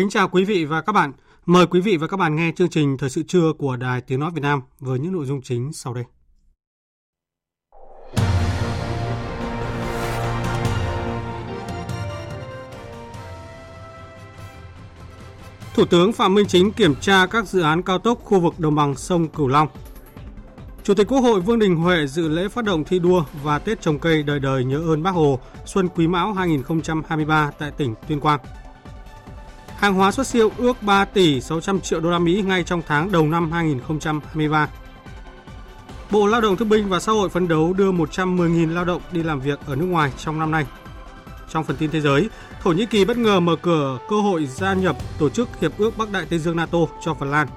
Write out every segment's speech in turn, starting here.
Kính chào quý vị và các bạn. Mời quý vị và các bạn nghe chương trình Thời sự trưa của Đài Tiếng Nói Việt Nam với những nội dung chính sau đây. Thủ tướng Phạm Minh Chính kiểm tra các dự án cao tốc khu vực đồng bằng sông Cửu Long. Chủ tịch Quốc hội Vương Đình Huệ dự lễ phát động thi đua và Tết trồng cây đời đời nhớ ơn Bác Hồ Xuân Quý Mão 2023 tại tỉnh Tuyên Quang. Hàng hóa xuất siêu ước 3 tỷ 600 triệu đô la Mỹ ngay trong tháng đầu năm 2023. Bộ Lao động Thương binh và Xã hội phấn đấu đưa 110.000 lao động đi làm việc ở nước ngoài trong năm nay. Trong phần tin thế giới, Thổ Nhĩ Kỳ bất ngờ mở cửa cơ hội gia nhập tổ chức Hiệp ước Bắc Đại Tây Dương NATO cho Phần Lan.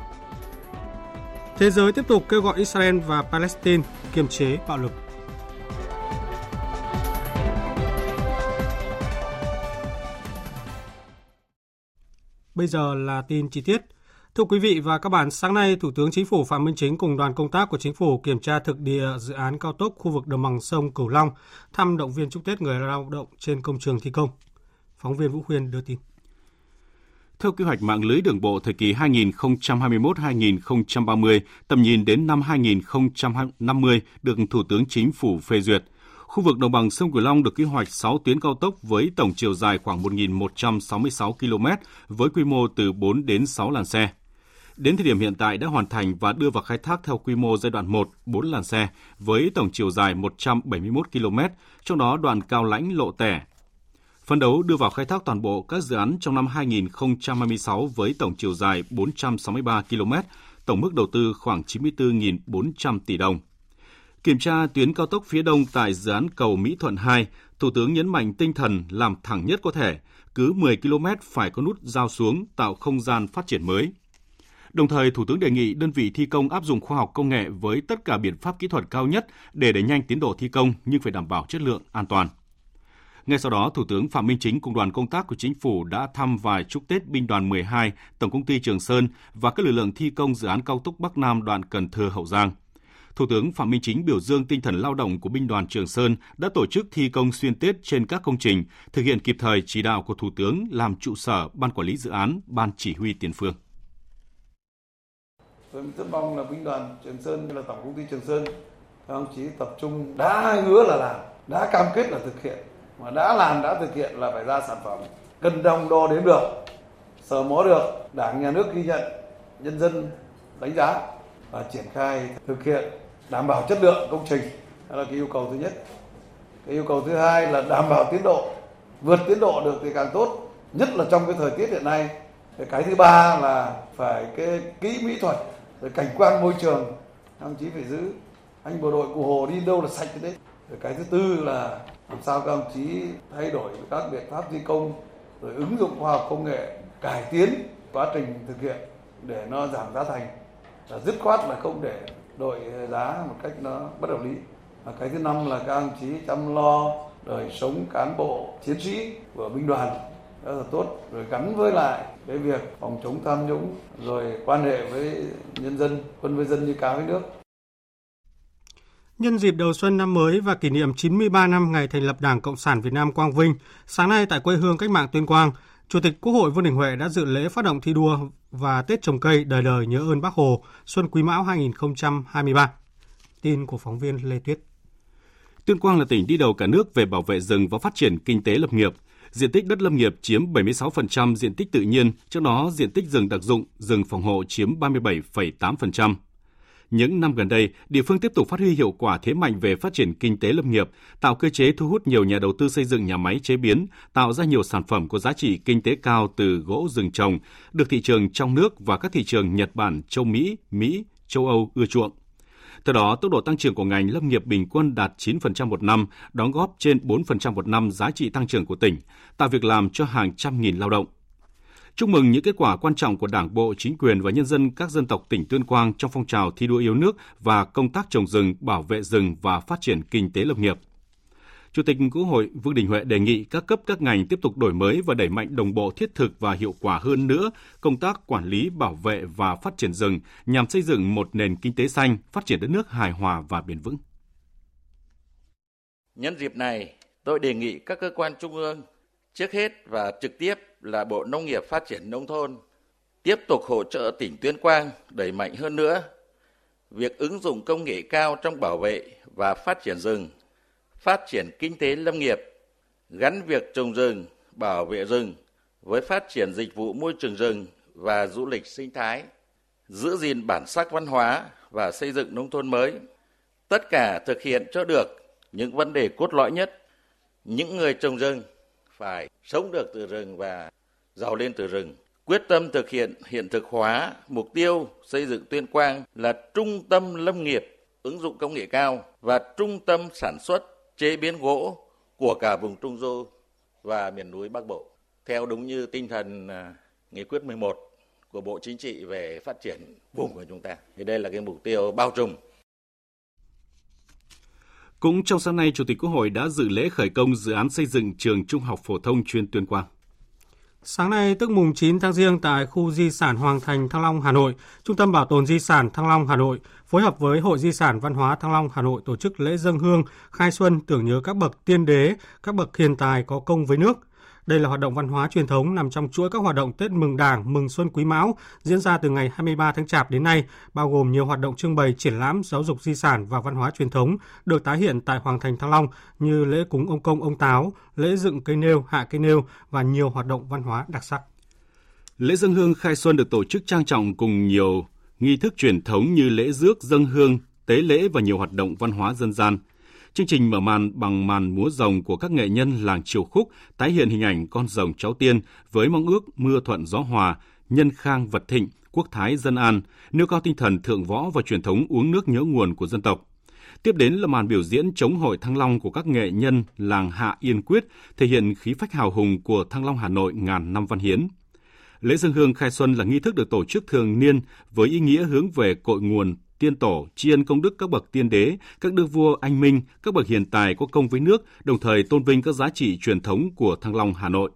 Thế giới tiếp tục kêu gọi Israel và Palestine kiềm chế bạo lực. Bây giờ là tin chi tiết. Thưa quý vị và các bạn, sáng nay Thủ tướng Chính phủ Phạm Minh Chính cùng đoàn công tác của Chính phủ kiểm tra thực địa dự án cao tốc khu vực đồng bằng sông Cửu Long, thăm động viên chúc Tết người lao động trên công trường thi công. Phóng viên Vũ Khuyên đưa tin. Theo kế hoạch mạng lưới đường bộ thời kỳ 2021-2030, tầm nhìn đến năm 2050 được Thủ tướng Chính phủ phê duyệt. Khu vực đồng bằng sông Cửu Long được quy hoạch 6 tuyến cao tốc với tổng chiều dài khoảng 1.166 km với quy mô từ 4 đến 6 làn xe. Đến thời điểm hiện tại đã hoàn thành và đưa vào khai thác theo quy mô giai đoạn 1, 4 làn xe với tổng chiều dài 171 km, trong đó đoạn cao lãnh lộ tẻ. Phấn đấu đưa vào khai thác toàn bộ các dự án trong năm 2026 với tổng chiều dài 463 km, tổng mức đầu tư khoảng 94.400 tỷ đồng. Kiểm tra tuyến cao tốc phía đông tại dự án cầu Mỹ Thuận 2, Thủ tướng nhấn mạnh tinh thần làm thẳng nhất có thể, cứ 10 km phải có nút giao xuống tạo không gian phát triển mới. Đồng thời, Thủ tướng đề nghị đơn vị thi công áp dụng khoa học công nghệ với tất cả biện pháp kỹ thuật cao nhất để đẩy nhanh tiến độ thi công nhưng phải đảm bảo chất lượng, an toàn. Ngay sau đó, Thủ tướng Phạm Minh Chính cùng đoàn công tác của chính phủ đã thăm và chúc Tết binh đoàn 12, Tổng công ty Trường Sơn và các lực lượng thi công dự án cao tốc Bắc Nam đoạn Cần Thơ Hậu Giang. Thủ tướng Phạm Minh Chính biểu dương tinh thần lao động của binh đoàn Trường Sơn đã tổ chức thi công xuyên Tết trên các công trình, thực hiện kịp thời chỉ đạo của Thủ tướng làm trụ sở Ban Quản lý Dự án, Ban Chỉ huy Tiền phương. Tôi rất mong là binh đoàn Trường Sơn là Tổng công ty Trường Sơn các ông chí tập trung đã hứa là làm, đã cam kết là thực hiện, mà đã làm đã thực hiện là phải ra sản phẩm cân đồng đo đếm được, sờ mó được, đảng nhà nước ghi nhận, nhân dân đánh giá và triển khai thực hiện đảm bảo chất lượng công trình. Đó là cái yêu cầu thứ nhất. Cái yêu cầu thứ hai là đảm bảo tiến độ, vượt tiến độ được thì càng tốt, nhất là trong cái thời tiết hiện nay. Cái thứ ba là phải cái kỹ mỹ thuật, rồi cảnh quan môi trường. Đồng chí phải giữ. Anh bộ đội cụ hồ đi đâu là sạch đấy. Rồi cái thứ tư là làm sao các đồng chí thay đổi các biện pháp thi công, rồi ứng dụng khoa học công nghệ, cải tiến quá trình thực hiện để nó giảm giá thành. Là dứt khoát là không để đội giá một cách nó bất hợp lý. Và cái thứ năm là các đồng chí chăm lo đời sống cán bộ chiến sĩ của binh đoàn rất là tốt. Rồi gắn với lại cái việc phòng chống tham nhũng rồi quan hệ với nhân dân quân với dân như cá với nước. Nhân dịp đầu xuân năm mới và kỷ niệm 93 năm ngày thành lập Đảng Cộng sản Việt Nam Quang Vinh, sáng nay tại quê hương cách mạng Tuyên Quang, Chủ tịch Quốc hội Vương Đình Huệ đã dự lễ phát động thi đua và Tết trồng cây đời đời nhớ ơn Bác Hồ Xuân Quý Mão 2023. Tin của phóng viên Lê Tuyết. Tuyên Quang là tỉnh đi đầu cả nước về bảo vệ rừng và phát triển kinh tế lập nghiệp. Diện tích đất lâm nghiệp chiếm 76% diện tích tự nhiên, trong đó diện tích rừng đặc dụng, rừng phòng hộ chiếm 37,8%. Những năm gần đây, địa phương tiếp tục phát huy hiệu quả thế mạnh về phát triển kinh tế lâm nghiệp, tạo cơ chế thu hút nhiều nhà đầu tư xây dựng nhà máy chế biến, tạo ra nhiều sản phẩm có giá trị kinh tế cao từ gỗ rừng trồng, được thị trường trong nước và các thị trường Nhật Bản, châu Mỹ, Mỹ, châu Âu ưa chuộng. Theo đó, tốc độ tăng trưởng của ngành lâm nghiệp bình quân đạt 9% một năm, đóng góp trên 4% một năm giá trị tăng trưởng của tỉnh, tạo việc làm cho hàng trăm nghìn lao động. Chúc mừng những kết quả quan trọng của Đảng bộ, chính quyền và nhân dân các dân tộc tỉnh Tuyên Quang trong phong trào thi đua yêu nước và công tác trồng rừng, bảo vệ rừng và phát triển kinh tế lâm nghiệp. Chủ tịch Quốc hội Vương Đình Huệ đề nghị các cấp các ngành tiếp tục đổi mới và đẩy mạnh đồng bộ thiết thực và hiệu quả hơn nữa công tác quản lý, bảo vệ và phát triển rừng nhằm xây dựng một nền kinh tế xanh, phát triển đất nước hài hòa và bền vững. Nhân dịp này, tôi đề nghị các cơ quan trung ương trước hết và trực tiếp là Bộ Nông nghiệp Phát triển Nông thôn tiếp tục hỗ trợ tỉnh Tuyên Quang đẩy mạnh hơn nữa việc ứng dụng công nghệ cao trong bảo vệ và phát triển rừng phát triển kinh tế lâm nghiệp, gắn việc trồng rừng, bảo vệ rừng với phát triển dịch vụ môi trường rừng và du lịch sinh thái, giữ gìn bản sắc văn hóa và xây dựng nông thôn mới. Tất cả thực hiện cho được những vấn đề cốt lõi nhất. Những người trồng rừng phải sống được từ rừng và giàu lên từ rừng. Quyết tâm thực hiện hiện thực hóa mục tiêu xây dựng Tuyên Quang là trung tâm lâm nghiệp, ứng dụng công nghệ cao và trung tâm sản xuất, chế biến gỗ của cả vùng Trung Du và miền núi Bắc Bộ theo đúng như tinh thần à, nghị quyết 11 của Bộ Chính trị về phát triển vùng của chúng ta. Thì đây là cái mục tiêu bao trùm. Cũng trong sáng nay, Chủ tịch Quốc hội đã dự lễ khởi công dự án xây dựng trường Trung học phổ thông chuyên Tuyên Quang. Sáng nay, tức mùng 9 tháng Giêng tại khu di sản Hoàng Thành Thăng Long, Hà Nội, Trung tâm Bảo tồn Di sản Thăng Long, Hà Nội phối hợp với Hội Di sản Văn hóa Thăng Long, Hà Nội tổ chức lễ dân hương khai xuân tưởng nhớ các bậc tiên đế, các bậc hiền tài có công với nước – đây là hoạt động văn hóa truyền thống nằm trong chuỗi các hoạt động Tết mừng Đảng, mừng Xuân Quý Mão diễn ra từ ngày 23 tháng Chạp đến nay, bao gồm nhiều hoạt động trưng bày, triển lãm, giáo dục di sản và văn hóa truyền thống được tái hiện tại Hoàng thành Thăng Long như lễ cúng ông công ông táo, lễ dựng cây nêu, hạ cây nêu và nhiều hoạt động văn hóa đặc sắc. Lễ dân hương khai xuân được tổ chức trang trọng cùng nhiều nghi thức truyền thống như lễ rước dân hương, tế lễ và nhiều hoạt động văn hóa dân gian – Chương trình mở màn bằng màn múa rồng của các nghệ nhân làng Triều Khúc tái hiện hình ảnh con rồng cháu tiên với mong ước mưa thuận gió hòa, nhân khang vật thịnh, quốc thái dân an, nêu cao tinh thần thượng võ và truyền thống uống nước nhớ nguồn của dân tộc. Tiếp đến là màn biểu diễn chống hội Thăng Long của các nghệ nhân làng Hạ Yên Quyết, thể hiện khí phách hào hùng của Thăng Long Hà Nội ngàn năm văn hiến. Lễ dân hương khai xuân là nghi thức được tổ chức thường niên với ý nghĩa hướng về cội nguồn tiên tổ, tri ân công đức các bậc tiên đế, các đức vua anh minh, các bậc hiền tài có công với nước, đồng thời tôn vinh các giá trị truyền thống của Thăng Long Hà Nội.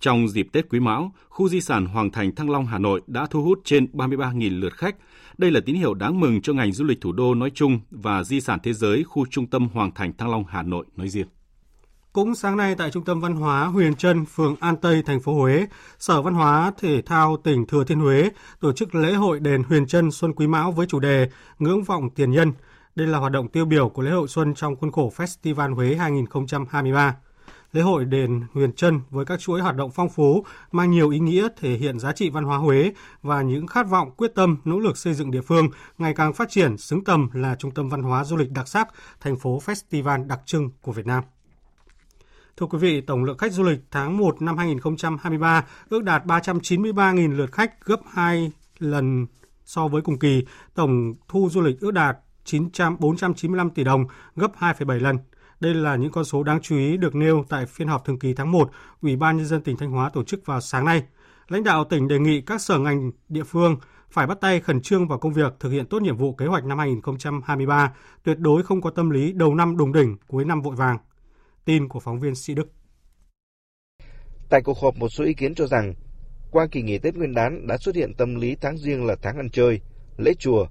Trong dịp Tết Quý Mão, khu di sản Hoàng Thành Thăng Long Hà Nội đã thu hút trên 33.000 lượt khách. Đây là tín hiệu đáng mừng cho ngành du lịch thủ đô nói chung và di sản thế giới khu trung tâm Hoàng Thành Thăng Long Hà Nội nói riêng. Cũng sáng nay tại Trung tâm Văn hóa Huyền Trân, phường An Tây, thành phố Huế, Sở Văn hóa Thể thao tỉnh Thừa Thiên Huế tổ chức lễ hội đền Huyền Trân Xuân Quý Mão với chủ đề Ngưỡng vọng tiền nhân. Đây là hoạt động tiêu biểu của lễ hội xuân trong khuôn khổ Festival Huế 2023. Lễ hội đền Huyền Trân với các chuỗi hoạt động phong phú mang nhiều ý nghĩa thể hiện giá trị văn hóa Huế và những khát vọng quyết tâm nỗ lực xây dựng địa phương ngày càng phát triển xứng tầm là trung tâm văn hóa du lịch đặc sắc, thành phố festival đặc trưng của Việt Nam. Thưa quý vị, tổng lượng khách du lịch tháng 1 năm 2023 ước đạt 393.000 lượt khách, gấp 2 lần so với cùng kỳ. Tổng thu du lịch ước đạt 900 495 tỷ đồng, gấp 2,7 lần. Đây là những con số đáng chú ý được nêu tại phiên họp thường kỳ tháng 1 Ủy ban nhân dân tỉnh Thanh Hóa tổ chức vào sáng nay. Lãnh đạo tỉnh đề nghị các sở ngành địa phương phải bắt tay khẩn trương vào công việc thực hiện tốt nhiệm vụ kế hoạch năm 2023, tuyệt đối không có tâm lý đầu năm đùng đỉnh, cuối năm vội vàng. Tin của phóng viên Sĩ Đức. Tại cuộc họp, một số ý kiến cho rằng qua kỳ nghỉ Tết Nguyên đán đã xuất hiện tâm lý tháng riêng là tháng ăn chơi, lễ chùa.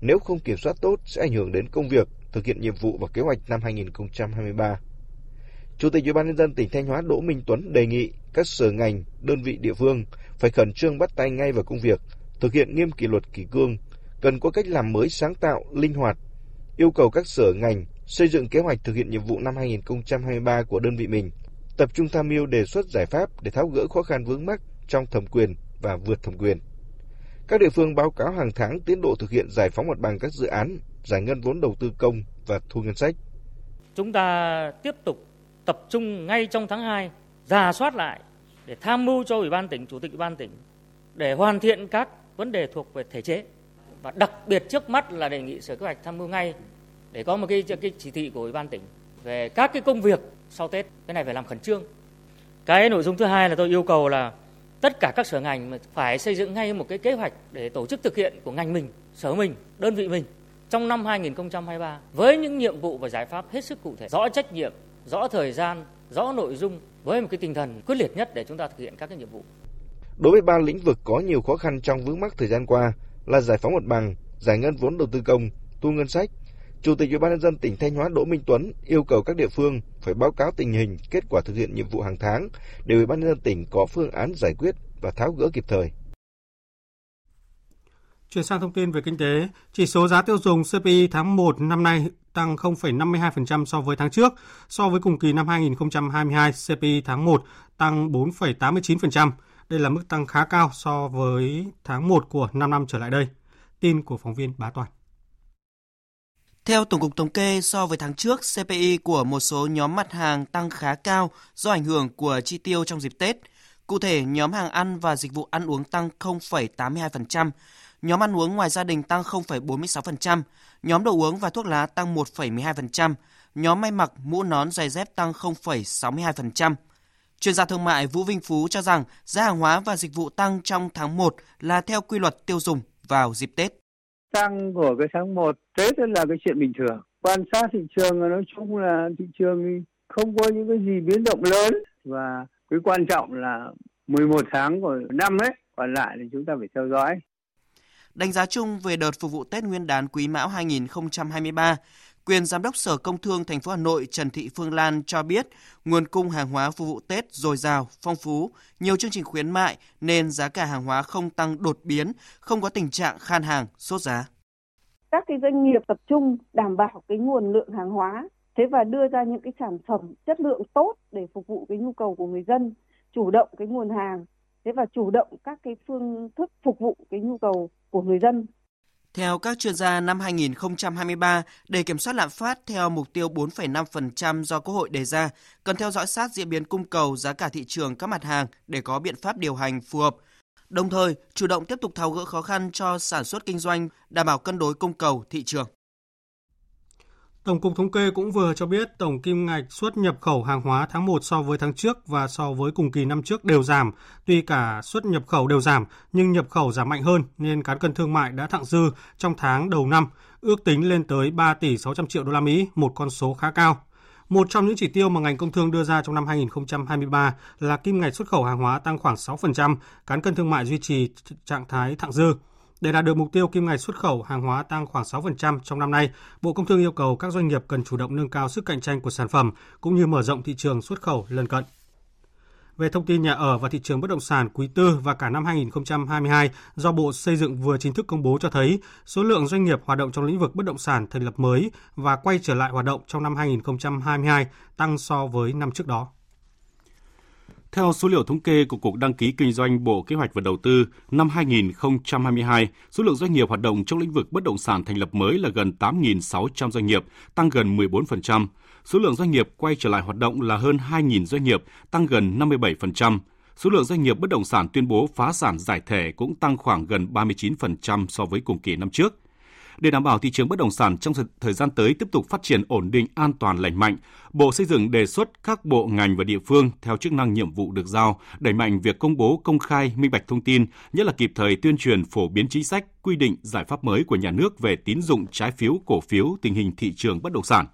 Nếu không kiểm soát tốt sẽ ảnh hưởng đến công việc, thực hiện nhiệm vụ và kế hoạch năm 2023. Chủ tịch Ủy ban nhân dân tỉnh Thanh Hóa Đỗ Minh Tuấn đề nghị các sở ngành, đơn vị địa phương phải khẩn trương bắt tay ngay vào công việc, thực hiện nghiêm kỷ luật kỷ cương, cần có cách làm mới sáng tạo, linh hoạt, yêu cầu các sở ngành xây dựng kế hoạch thực hiện nhiệm vụ năm 2023 của đơn vị mình, tập trung tham mưu đề xuất giải pháp để tháo gỡ khó khăn vướng mắc trong thẩm quyền và vượt thẩm quyền. Các địa phương báo cáo hàng tháng tiến độ thực hiện giải phóng mặt bằng các dự án, giải ngân vốn đầu tư công và thu ngân sách. Chúng ta tiếp tục tập trung ngay trong tháng 2 giả soát lại để tham mưu cho Ủy ban tỉnh, Chủ tịch Ủy ban tỉnh để hoàn thiện các vấn đề thuộc về thể chế và đặc biệt trước mắt là đề nghị Sở Kế hoạch tham mưu ngay để có một cái cái chỉ thị của Ủy ban tỉnh về các cái công việc sau Tết cái này phải làm khẩn trương. Cái nội dung thứ hai là tôi yêu cầu là tất cả các sở ngành phải xây dựng ngay một cái kế hoạch để tổ chức thực hiện của ngành mình, sở mình, đơn vị mình trong năm 2023 với những nhiệm vụ và giải pháp hết sức cụ thể, rõ trách nhiệm, rõ thời gian, rõ nội dung với một cái tinh thần quyết liệt nhất để chúng ta thực hiện các cái nhiệm vụ. Đối với ba lĩnh vực có nhiều khó khăn trong vướng mắc thời gian qua là giải phóng mặt bằng, giải ngân vốn đầu tư công, thu ngân sách, Chủ tịch Ủy ban nhân dân tỉnh Thanh Hóa Đỗ Minh Tuấn yêu cầu các địa phương phải báo cáo tình hình, kết quả thực hiện nhiệm vụ hàng tháng để Ủy ban nhân dân tỉnh có phương án giải quyết và tháo gỡ kịp thời. Chuyển sang thông tin về kinh tế, chỉ số giá tiêu dùng CPI tháng 1 năm nay tăng 0,52% so với tháng trước. So với cùng kỳ năm 2022, CPI tháng 1 tăng 4,89%. Đây là mức tăng khá cao so với tháng 1 của 5 năm trở lại đây. Tin của phóng viên Bá Toàn. Theo Tổng cục Thống kê, so với tháng trước, CPI của một số nhóm mặt hàng tăng khá cao do ảnh hưởng của chi tiêu trong dịp Tết. Cụ thể, nhóm hàng ăn và dịch vụ ăn uống tăng 0,82%, nhóm ăn uống ngoài gia đình tăng 0,46%, nhóm đồ uống và thuốc lá tăng 1,12%, nhóm may mặc, mũ nón, giày dép tăng 0,62%. Chuyên gia thương mại Vũ Vinh Phú cho rằng giá hàng hóa và dịch vụ tăng trong tháng 1 là theo quy luật tiêu dùng vào dịp Tết tăng của cái tháng 1 Tết là cái chuyện bình thường. Quan sát thị trường nói chung là thị trường không có những cái gì biến động lớn và cái quan trọng là 11 tháng của năm ấy, còn lại thì chúng ta phải theo dõi. Đánh giá chung về đợt phục vụ Tết Nguyên đán Quý Mão 2023, quyền giám đốc Sở Công Thương thành phố Hà Nội Trần Thị Phương Lan cho biết, nguồn cung hàng hóa phục vụ Tết dồi dào, phong phú, nhiều chương trình khuyến mại nên giá cả hàng hóa không tăng đột biến, không có tình trạng khan hàng, sốt giá. Các cái doanh nghiệp tập trung đảm bảo cái nguồn lượng hàng hóa, thế và đưa ra những cái sản phẩm chất lượng tốt để phục vụ cái nhu cầu của người dân, chủ động cái nguồn hàng, thế và chủ động các cái phương thức phục vụ cái nhu cầu của người dân theo các chuyên gia, năm 2023, để kiểm soát lạm phát theo mục tiêu 4,5% do Quốc hội đề ra, cần theo dõi sát diễn biến cung cầu giá cả thị trường các mặt hàng để có biện pháp điều hành phù hợp. Đồng thời, chủ động tiếp tục tháo gỡ khó khăn cho sản xuất kinh doanh, đảm bảo cân đối cung cầu thị trường. Tổng cục Thống kê cũng vừa cho biết tổng kim ngạch xuất nhập khẩu hàng hóa tháng 1 so với tháng trước và so với cùng kỳ năm trước đều giảm. Tuy cả xuất nhập khẩu đều giảm, nhưng nhập khẩu giảm mạnh hơn nên cán cân thương mại đã thặng dư trong tháng đầu năm, ước tính lên tới 3 tỷ 600 triệu đô la Mỹ, một con số khá cao. Một trong những chỉ tiêu mà ngành công thương đưa ra trong năm 2023 là kim ngạch xuất khẩu hàng hóa tăng khoảng 6%, cán cân thương mại duy trì trạng thái thặng dư. Để đạt được mục tiêu kim ngạch xuất khẩu hàng hóa tăng khoảng 6% trong năm nay, Bộ Công Thương yêu cầu các doanh nghiệp cần chủ động nâng cao sức cạnh tranh của sản phẩm cũng như mở rộng thị trường xuất khẩu lân cận. Về thông tin nhà ở và thị trường bất động sản quý tư và cả năm 2022 do Bộ Xây dựng vừa chính thức công bố cho thấy số lượng doanh nghiệp hoạt động trong lĩnh vực bất động sản thành lập mới và quay trở lại hoạt động trong năm 2022 tăng so với năm trước đó. Theo số liệu thống kê của Cục Đăng ký Kinh doanh Bộ Kế hoạch và Đầu tư, năm 2022, số lượng doanh nghiệp hoạt động trong lĩnh vực bất động sản thành lập mới là gần 8.600 doanh nghiệp, tăng gần 14%. Số lượng doanh nghiệp quay trở lại hoạt động là hơn 2.000 doanh nghiệp, tăng gần 57%. Số lượng doanh nghiệp bất động sản tuyên bố phá sản giải thể cũng tăng khoảng gần 39% so với cùng kỳ năm trước. Để đảm bảo thị trường bất động sản trong thời gian tới tiếp tục phát triển ổn định, an toàn, lành mạnh, Bộ Xây dựng đề xuất các bộ ngành và địa phương theo chức năng nhiệm vụ được giao, đẩy mạnh việc công bố công khai, minh bạch thông tin, nhất là kịp thời tuyên truyền phổ biến chính sách, quy định giải pháp mới của nhà nước về tín dụng trái phiếu, cổ phiếu, tình hình thị trường bất động sản.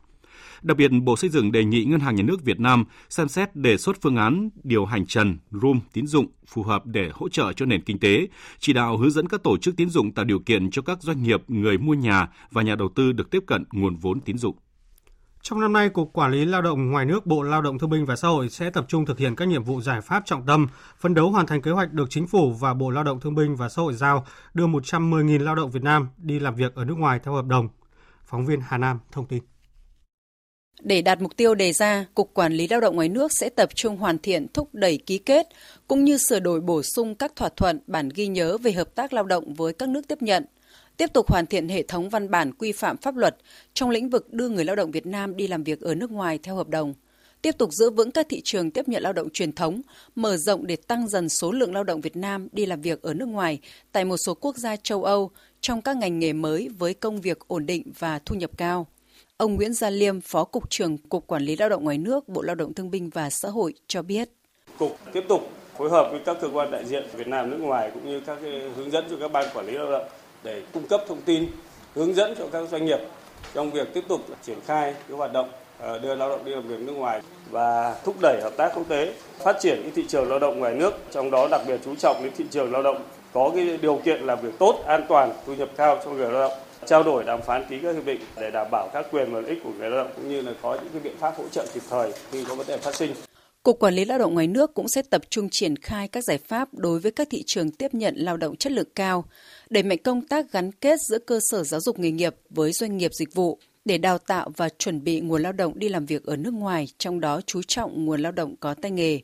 Đặc biệt, Bộ Xây dựng đề nghị Ngân hàng Nhà nước Việt Nam xem xét đề xuất phương án điều hành trần, room tín dụng phù hợp để hỗ trợ cho nền kinh tế, chỉ đạo hướng dẫn các tổ chức tín dụng tạo điều kiện cho các doanh nghiệp, người mua nhà và nhà đầu tư được tiếp cận nguồn vốn tín dụng. Trong năm nay, Cục Quản lý Lao động ngoài nước Bộ Lao động Thương binh và Xã hội sẽ tập trung thực hiện các nhiệm vụ giải pháp trọng tâm, phấn đấu hoàn thành kế hoạch được Chính phủ và Bộ Lao động Thương binh và Xã hội giao đưa 110.000 lao động Việt Nam đi làm việc ở nước ngoài theo hợp đồng. Phóng viên Hà Nam thông tin. Để đạt mục tiêu đề ra, Cục Quản lý Lao động ngoài nước sẽ tập trung hoàn thiện thúc đẩy ký kết cũng như sửa đổi bổ sung các thỏa thuận bản ghi nhớ về hợp tác lao động với các nước tiếp nhận, tiếp tục hoàn thiện hệ thống văn bản quy phạm pháp luật trong lĩnh vực đưa người lao động Việt Nam đi làm việc ở nước ngoài theo hợp đồng, tiếp tục giữ vững các thị trường tiếp nhận lao động truyền thống, mở rộng để tăng dần số lượng lao động Việt Nam đi làm việc ở nước ngoài tại một số quốc gia châu Âu trong các ngành nghề mới với công việc ổn định và thu nhập cao. Ông Nguyễn Gia Liêm, Phó Cục trưởng Cục Quản lý Lao động ngoài nước, Bộ Lao động Thương binh và Xã hội cho biết. Cục tiếp tục phối hợp với các cơ quan đại diện Việt Nam nước ngoài cũng như các hướng dẫn cho các ban quản lý lao động để cung cấp thông tin, hướng dẫn cho các doanh nghiệp trong việc tiếp tục triển khai cái hoạt động ờ, đưa lao động đi làm việc nước ngoài và thúc đẩy hợp tác quốc tế, phát triển cái thị trường lao động ngoài nước, trong đó đặc biệt chú trọng đến thị trường lao động có cái điều kiện làm việc tốt, an toàn, thu nhập cao cho người lao động trao đổi đàm phán ký các hiệp định để đảm bảo các quyền và lợi ích của người lao động cũng như là có những cái biện pháp hỗ trợ kịp thời khi có vấn đề phát sinh. Cục Quản lý Lao động ngoài nước cũng sẽ tập trung triển khai các giải pháp đối với các thị trường tiếp nhận lao động chất lượng cao, đẩy mạnh công tác gắn kết giữa cơ sở giáo dục nghề nghiệp với doanh nghiệp dịch vụ để đào tạo và chuẩn bị nguồn lao động đi làm việc ở nước ngoài, trong đó chú trọng nguồn lao động có tay nghề.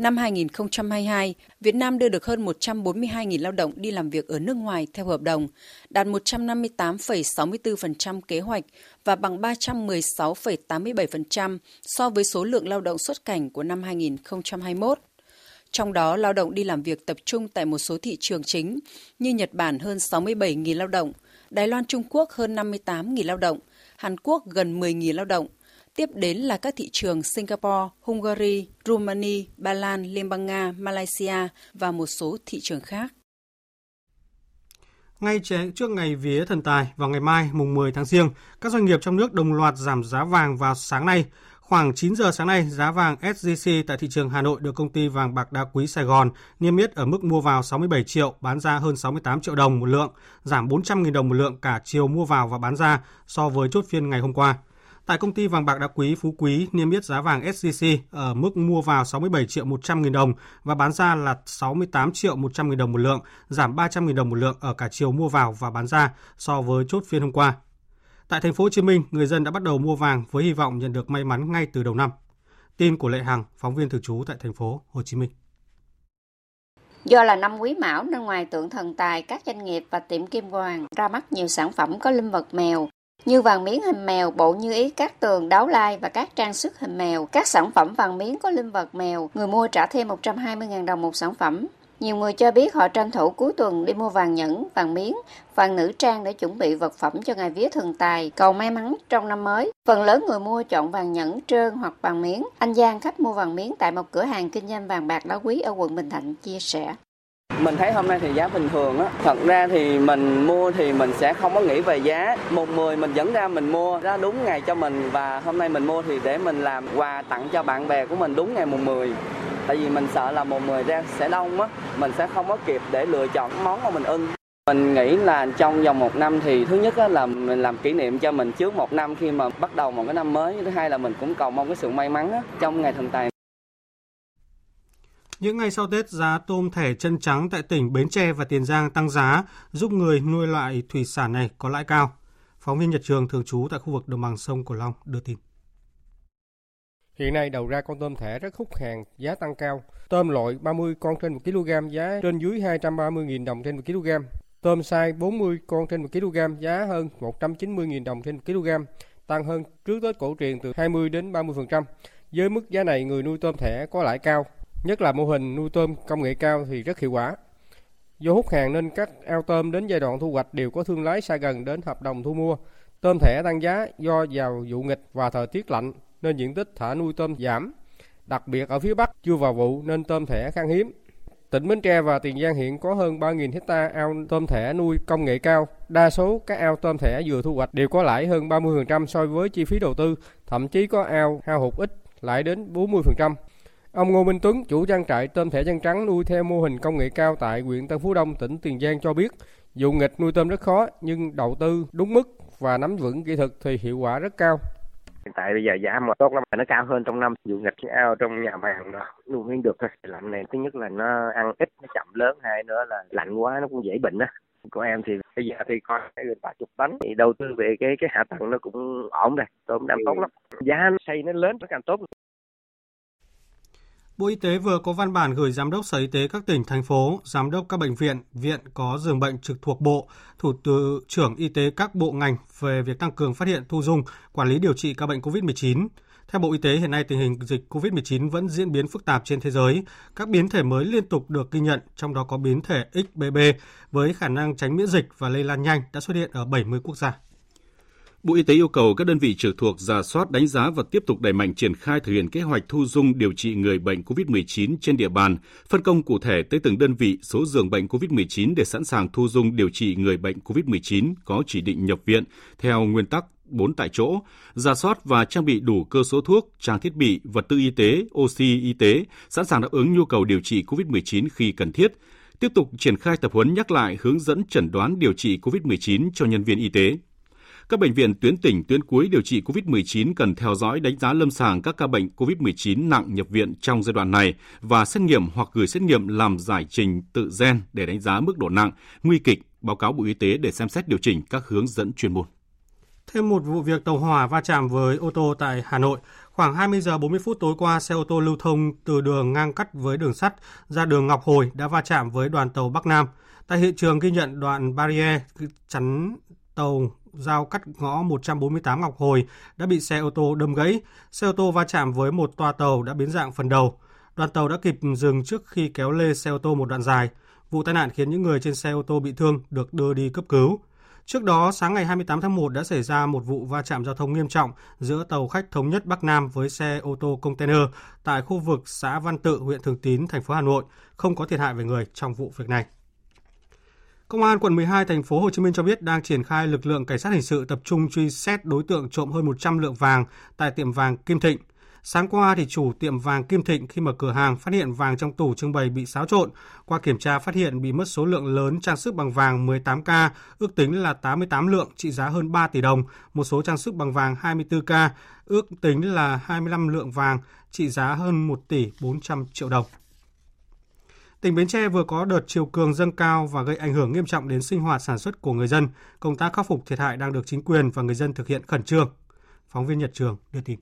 Năm 2022, Việt Nam đưa được hơn 142.000 lao động đi làm việc ở nước ngoài theo hợp đồng, đạt 158,64% kế hoạch và bằng 316,87% so với số lượng lao động xuất cảnh của năm 2021. Trong đó, lao động đi làm việc tập trung tại một số thị trường chính như Nhật Bản hơn 67.000 lao động, Đài Loan Trung Quốc hơn 58.000 lao động, Hàn Quốc gần 10.000 lao động, Tiếp đến là các thị trường Singapore, Hungary, Romania, Ba Lan, Liên bang Nga, Malaysia và một số thị trường khác. Ngay trước ngày vía thần tài vào ngày mai mùng 10 tháng Giêng, các doanh nghiệp trong nước đồng loạt giảm giá vàng vào sáng nay. Khoảng 9 giờ sáng nay, giá vàng SJC tại thị trường Hà Nội được công ty vàng bạc đá quý Sài Gòn niêm yết ở mức mua vào 67 triệu, bán ra hơn 68 triệu đồng một lượng, giảm 400.000 đồng một lượng cả chiều mua vào và bán ra so với chốt phiên ngày hôm qua. Tại công ty vàng bạc đá quý Phú Quý niêm yết giá vàng SJC ở mức mua vào 67 triệu 100 nghìn đồng và bán ra là 68 triệu 100 nghìn đồng một lượng, giảm 300 nghìn đồng một lượng ở cả chiều mua vào và bán ra so với chốt phiên hôm qua. Tại thành phố Hồ Chí Minh, người dân đã bắt đầu mua vàng với hy vọng nhận được may mắn ngay từ đầu năm. Tin của Lệ Hằng, phóng viên thường trú tại thành phố Hồ Chí Minh. Do là năm quý mão nên ngoài tượng thần tài, các doanh nghiệp và tiệm kim hoàng ra mắt nhiều sản phẩm có linh vật mèo như vàng miếng hình mèo, bộ như ý các tường, đáo lai và các trang sức hình mèo. Các sản phẩm vàng miếng có linh vật mèo, người mua trả thêm 120.000 đồng một sản phẩm. Nhiều người cho biết họ tranh thủ cuối tuần đi mua vàng nhẫn, vàng miếng, vàng nữ trang để chuẩn bị vật phẩm cho ngày vía thần tài, cầu may mắn trong năm mới. Phần lớn người mua chọn vàng nhẫn trơn hoặc vàng miếng. Anh Giang khách mua vàng miếng tại một cửa hàng kinh doanh vàng bạc đá quý ở quận Bình Thạnh chia sẻ. Mình thấy hôm nay thì giá bình thường á. Thật ra thì mình mua thì mình sẽ không có nghĩ về giá. Một mười mình dẫn ra mình mua ra đúng ngày cho mình và hôm nay mình mua thì để mình làm quà tặng cho bạn bè của mình đúng ngày mùng 10. Tại vì mình sợ là mùng 10 ra sẽ đông á, mình sẽ không có kịp để lựa chọn món mà mình ưng. Mình nghĩ là trong vòng một năm thì thứ nhất là mình làm kỷ niệm cho mình trước một năm khi mà bắt đầu một cái năm mới. Thứ hai là mình cũng cầu mong cái sự may mắn trong ngày thần tài. Những ngày sau Tết, giá tôm thẻ chân trắng tại tỉnh Bến Tre và Tiền Giang tăng giá, giúp người nuôi loại thủy sản này có lãi cao. Phóng viên Nhật Trường thường trú tại khu vực đồng bằng sông Cửu Long đưa tin. Hiện nay đầu ra con tôm thẻ rất hút hàng, giá tăng cao. Tôm loại 30 con trên 1 kg giá trên dưới 230.000 đồng trên 1 kg. Tôm sai 40 con trên 1 kg giá hơn 190.000 đồng trên 1 kg, tăng hơn trước Tết cổ truyền từ 20 đến 30%. Với mức giá này, người nuôi tôm thẻ có lãi cao, Nhất là mô hình nuôi tôm công nghệ cao thì rất hiệu quả. Do hút hàng nên các ao tôm đến giai đoạn thu hoạch đều có thương lái xa gần đến hợp đồng thu mua. Tôm thẻ tăng giá do vào vụ nghịch và thời tiết lạnh nên diện tích thả nuôi tôm giảm. Đặc biệt ở phía Bắc chưa vào vụ nên tôm thẻ khan hiếm. Tỉnh Bến Tre và Tiền Giang hiện có hơn 3.000 hecta ao tôm thẻ nuôi công nghệ cao. Đa số các ao tôm thẻ vừa thu hoạch đều có lãi hơn 30% so với chi phí đầu tư, thậm chí có ao hao hụt ít, lãi đến 40%. Ông Ngô Minh Tuấn, chủ trang trại tôm thẻ chân trắng nuôi theo mô hình công nghệ cao tại huyện Tân Phú Đông, tỉnh Tiền Giang cho biết, dù nghịch nuôi tôm rất khó nhưng đầu tư đúng mức và nắm vững kỹ thuật thì hiệu quả rất cao. Hiện tại bây giờ giá mà tốt lắm, nó cao hơn trong năm. Dù nghịch cái ao trong nhà màng đó, nuôi miếng được thôi. Lạnh này thứ nhất là nó ăn ít, nó chậm lớn. Hai nữa là lạnh quá nó cũng dễ bệnh á. của em thì bây giờ thì coi gần ba chục tấn thì đầu tư về cái cái hạ tầng nó cũng ổn rồi tôm đang tốt lắm giá xây nó lớn nó càng tốt Bộ Y tế vừa có văn bản gửi Giám đốc Sở Y tế các tỉnh, thành phố, Giám đốc các bệnh viện, viện có giường bệnh trực thuộc Bộ, Thủ tướng trưởng Y tế các bộ ngành về việc tăng cường phát hiện, thu dung, quản lý điều trị ca bệnh COVID-19. Theo Bộ Y tế, hiện nay tình hình dịch COVID-19 vẫn diễn biến phức tạp trên thế giới. Các biến thể mới liên tục được ghi nhận, trong đó có biến thể XBB với khả năng tránh miễn dịch và lây lan nhanh đã xuất hiện ở 70 quốc gia. Bộ Y tế yêu cầu các đơn vị trực thuộc giả soát đánh giá và tiếp tục đẩy mạnh triển khai thực hiện kế hoạch thu dung điều trị người bệnh COVID-19 trên địa bàn, phân công cụ thể tới từng đơn vị số giường bệnh COVID-19 để sẵn sàng thu dung điều trị người bệnh COVID-19 có chỉ định nhập viện theo nguyên tắc 4 tại chỗ, giả soát và trang bị đủ cơ số thuốc, trang thiết bị, vật tư y tế, oxy y tế, sẵn sàng đáp ứng nhu cầu điều trị COVID-19 khi cần thiết, tiếp tục triển khai tập huấn nhắc lại hướng dẫn chẩn đoán điều trị COVID-19 cho nhân viên y tế. Các bệnh viện tuyến tỉnh, tuyến cuối điều trị COVID-19 cần theo dõi đánh giá lâm sàng các ca bệnh COVID-19 nặng nhập viện trong giai đoạn này và xét nghiệm hoặc gửi xét nghiệm làm giải trình tự gen để đánh giá mức độ nặng, nguy kịch, báo cáo Bộ Y tế để xem xét điều chỉnh các hướng dẫn chuyên môn. Thêm một vụ việc tàu hỏa va chạm với ô tô tại Hà Nội. Khoảng 20 giờ 40 phút tối qua, xe ô tô lưu thông từ đường ngang cắt với đường sắt ra đường Ngọc Hồi đã va chạm với đoàn tàu Bắc Nam. Tại hiện trường ghi nhận đoạn barrier chắn tàu giao cắt ngõ 148 Ngọc Hồi đã bị xe ô tô đâm gãy. Xe ô tô va chạm với một toa tàu đã biến dạng phần đầu. Đoàn tàu đã kịp dừng trước khi kéo lê xe ô tô một đoạn dài. Vụ tai nạn khiến những người trên xe ô tô bị thương được đưa đi cấp cứu. Trước đó, sáng ngày 28 tháng 1 đã xảy ra một vụ va chạm giao thông nghiêm trọng giữa tàu khách thống nhất Bắc Nam với xe ô tô container tại khu vực xã Văn Tự, huyện Thường Tín, thành phố Hà Nội, không có thiệt hại về người trong vụ việc này. Công an quận 12 thành phố Hồ Chí Minh cho biết đang triển khai lực lượng cảnh sát hình sự tập trung truy xét đối tượng trộm hơn 100 lượng vàng tại tiệm vàng Kim Thịnh. Sáng qua thì chủ tiệm vàng Kim Thịnh khi mở cửa hàng phát hiện vàng trong tủ trưng bày bị xáo trộn. Qua kiểm tra phát hiện bị mất số lượng lớn trang sức bằng vàng 18K, ước tính là 88 lượng trị giá hơn 3 tỷ đồng, một số trang sức bằng vàng 24K, ước tính là 25 lượng vàng trị giá hơn 1 tỷ 400 triệu đồng. Tỉnh Bến Tre vừa có đợt chiều cường dâng cao và gây ảnh hưởng nghiêm trọng đến sinh hoạt sản xuất của người dân. Công tác khắc phục thiệt hại đang được chính quyền và người dân thực hiện khẩn trương. Phóng viên Nhật Trường đưa tin.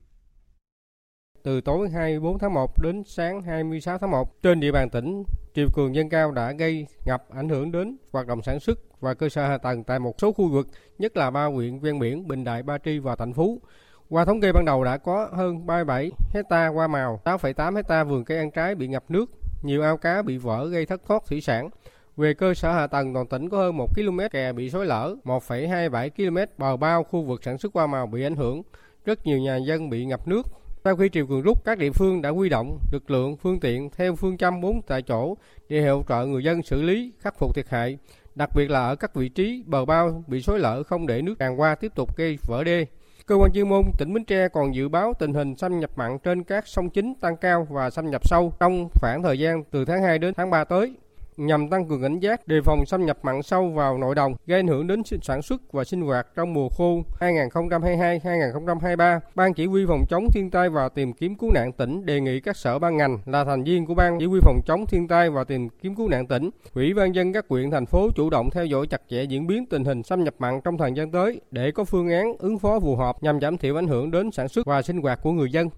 Từ tối 24 tháng 1 đến sáng 26 tháng 1, trên địa bàn tỉnh, chiều cường dâng cao đã gây ngập ảnh hưởng đến hoạt động sản xuất và cơ sở hạ tầng tại một số khu vực, nhất là ba huyện ven biển Bình Đại, Ba Tri và Thạnh Phú. Qua thống kê ban đầu đã có hơn 37 hecta hoa màu, 8,8 hecta vườn cây ăn trái bị ngập nước, nhiều ao cá bị vỡ gây thất thoát thủy sản. Về cơ sở hạ tầng, toàn tỉnh có hơn 1 km kè bị xối lở, 1,27 km bờ bao khu vực sản xuất hoa màu bị ảnh hưởng, rất nhiều nhà dân bị ngập nước. Sau khi triều cường rút, các địa phương đã huy động lực lượng, phương tiện theo phương châm 4 tại chỗ để hỗ trợ người dân xử lý, khắc phục thiệt hại, đặc biệt là ở các vị trí bờ bao bị xối lở không để nước tràn qua tiếp tục gây vỡ đê. Cơ quan chuyên môn tỉnh Bến Tre còn dự báo tình hình xâm nhập mặn trên các sông chính tăng cao và xâm nhập sâu trong khoảng thời gian từ tháng 2 đến tháng 3 tới nhằm tăng cường cảnh giác đề phòng xâm nhập mặn sâu vào nội đồng gây ảnh hưởng đến sản xuất và sinh hoạt trong mùa khô 2022-2023. Ban chỉ huy phòng chống thiên tai và tìm kiếm cứu nạn tỉnh đề nghị các sở ban ngành là thành viên của ban chỉ huy phòng chống thiên tai và tìm kiếm cứu nạn tỉnh, ủy ban dân các huyện thành phố chủ động theo dõi chặt chẽ diễn biến tình hình xâm nhập mặn trong thời gian tới để có phương án ứng phó phù hợp nhằm giảm thiểu ảnh hưởng đến sản xuất và sinh hoạt của người dân.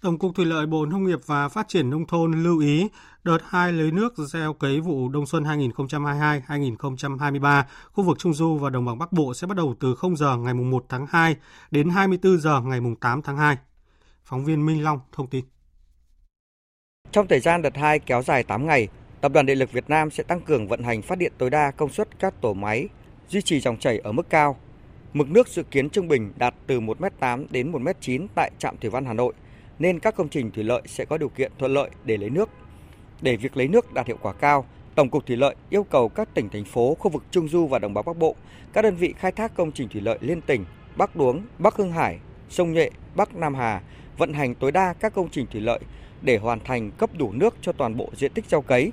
Tổng cục Thủy lợi Bộ Nông nghiệp và Phát triển Nông thôn lưu ý đợt 2 lấy nước gieo cấy vụ đông xuân 2022-2023 khu vực Trung Du và Đồng bằng Bắc Bộ sẽ bắt đầu từ 0 giờ ngày 1 tháng 2 đến 24 giờ ngày 8 tháng 2. Phóng viên Minh Long thông tin. Trong thời gian đợt 2 kéo dài 8 ngày, Tập đoàn Điện lực Việt Nam sẽ tăng cường vận hành phát điện tối đa công suất các tổ máy, duy trì dòng chảy ở mức cao. Mực nước dự kiến trung bình đạt từ 1m8 đến 1m9 tại trạm Thủy Văn Hà Nội – nên các công trình thủy lợi sẽ có điều kiện thuận lợi để lấy nước. Để việc lấy nước đạt hiệu quả cao, Tổng cục Thủy lợi yêu cầu các tỉnh thành phố khu vực Trung du và Đồng bằng Bắc Bộ, các đơn vị khai thác công trình thủy lợi liên tỉnh Bắc Đuống, Bắc Hưng Hải, sông Nhuệ, Bắc Nam Hà vận hành tối đa các công trình thủy lợi để hoàn thành cấp đủ nước cho toàn bộ diện tích gieo cấy,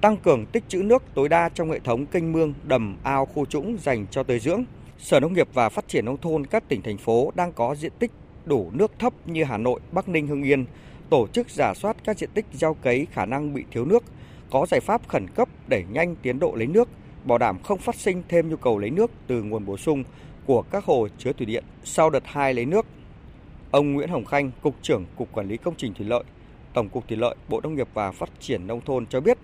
tăng cường tích trữ nước tối đa trong hệ thống kênh mương, đầm, ao, khu trũng dành cho tưới dưỡng. Sở Nông nghiệp và Phát triển nông thôn các tỉnh thành phố đang có diện tích đủ nước thấp như Hà Nội, Bắc Ninh, Hưng Yên, tổ chức giả soát các diện tích gieo cấy khả năng bị thiếu nước, có giải pháp khẩn cấp đẩy nhanh tiến độ lấy nước, bảo đảm không phát sinh thêm nhu cầu lấy nước từ nguồn bổ sung của các hồ chứa thủy điện sau đợt 2 lấy nước. Ông Nguyễn Hồng Khanh, Cục trưởng Cục Quản lý Công trình Thủy lợi, Tổng cục Thủy lợi, Bộ Nông nghiệp và Phát triển Nông thôn cho biết,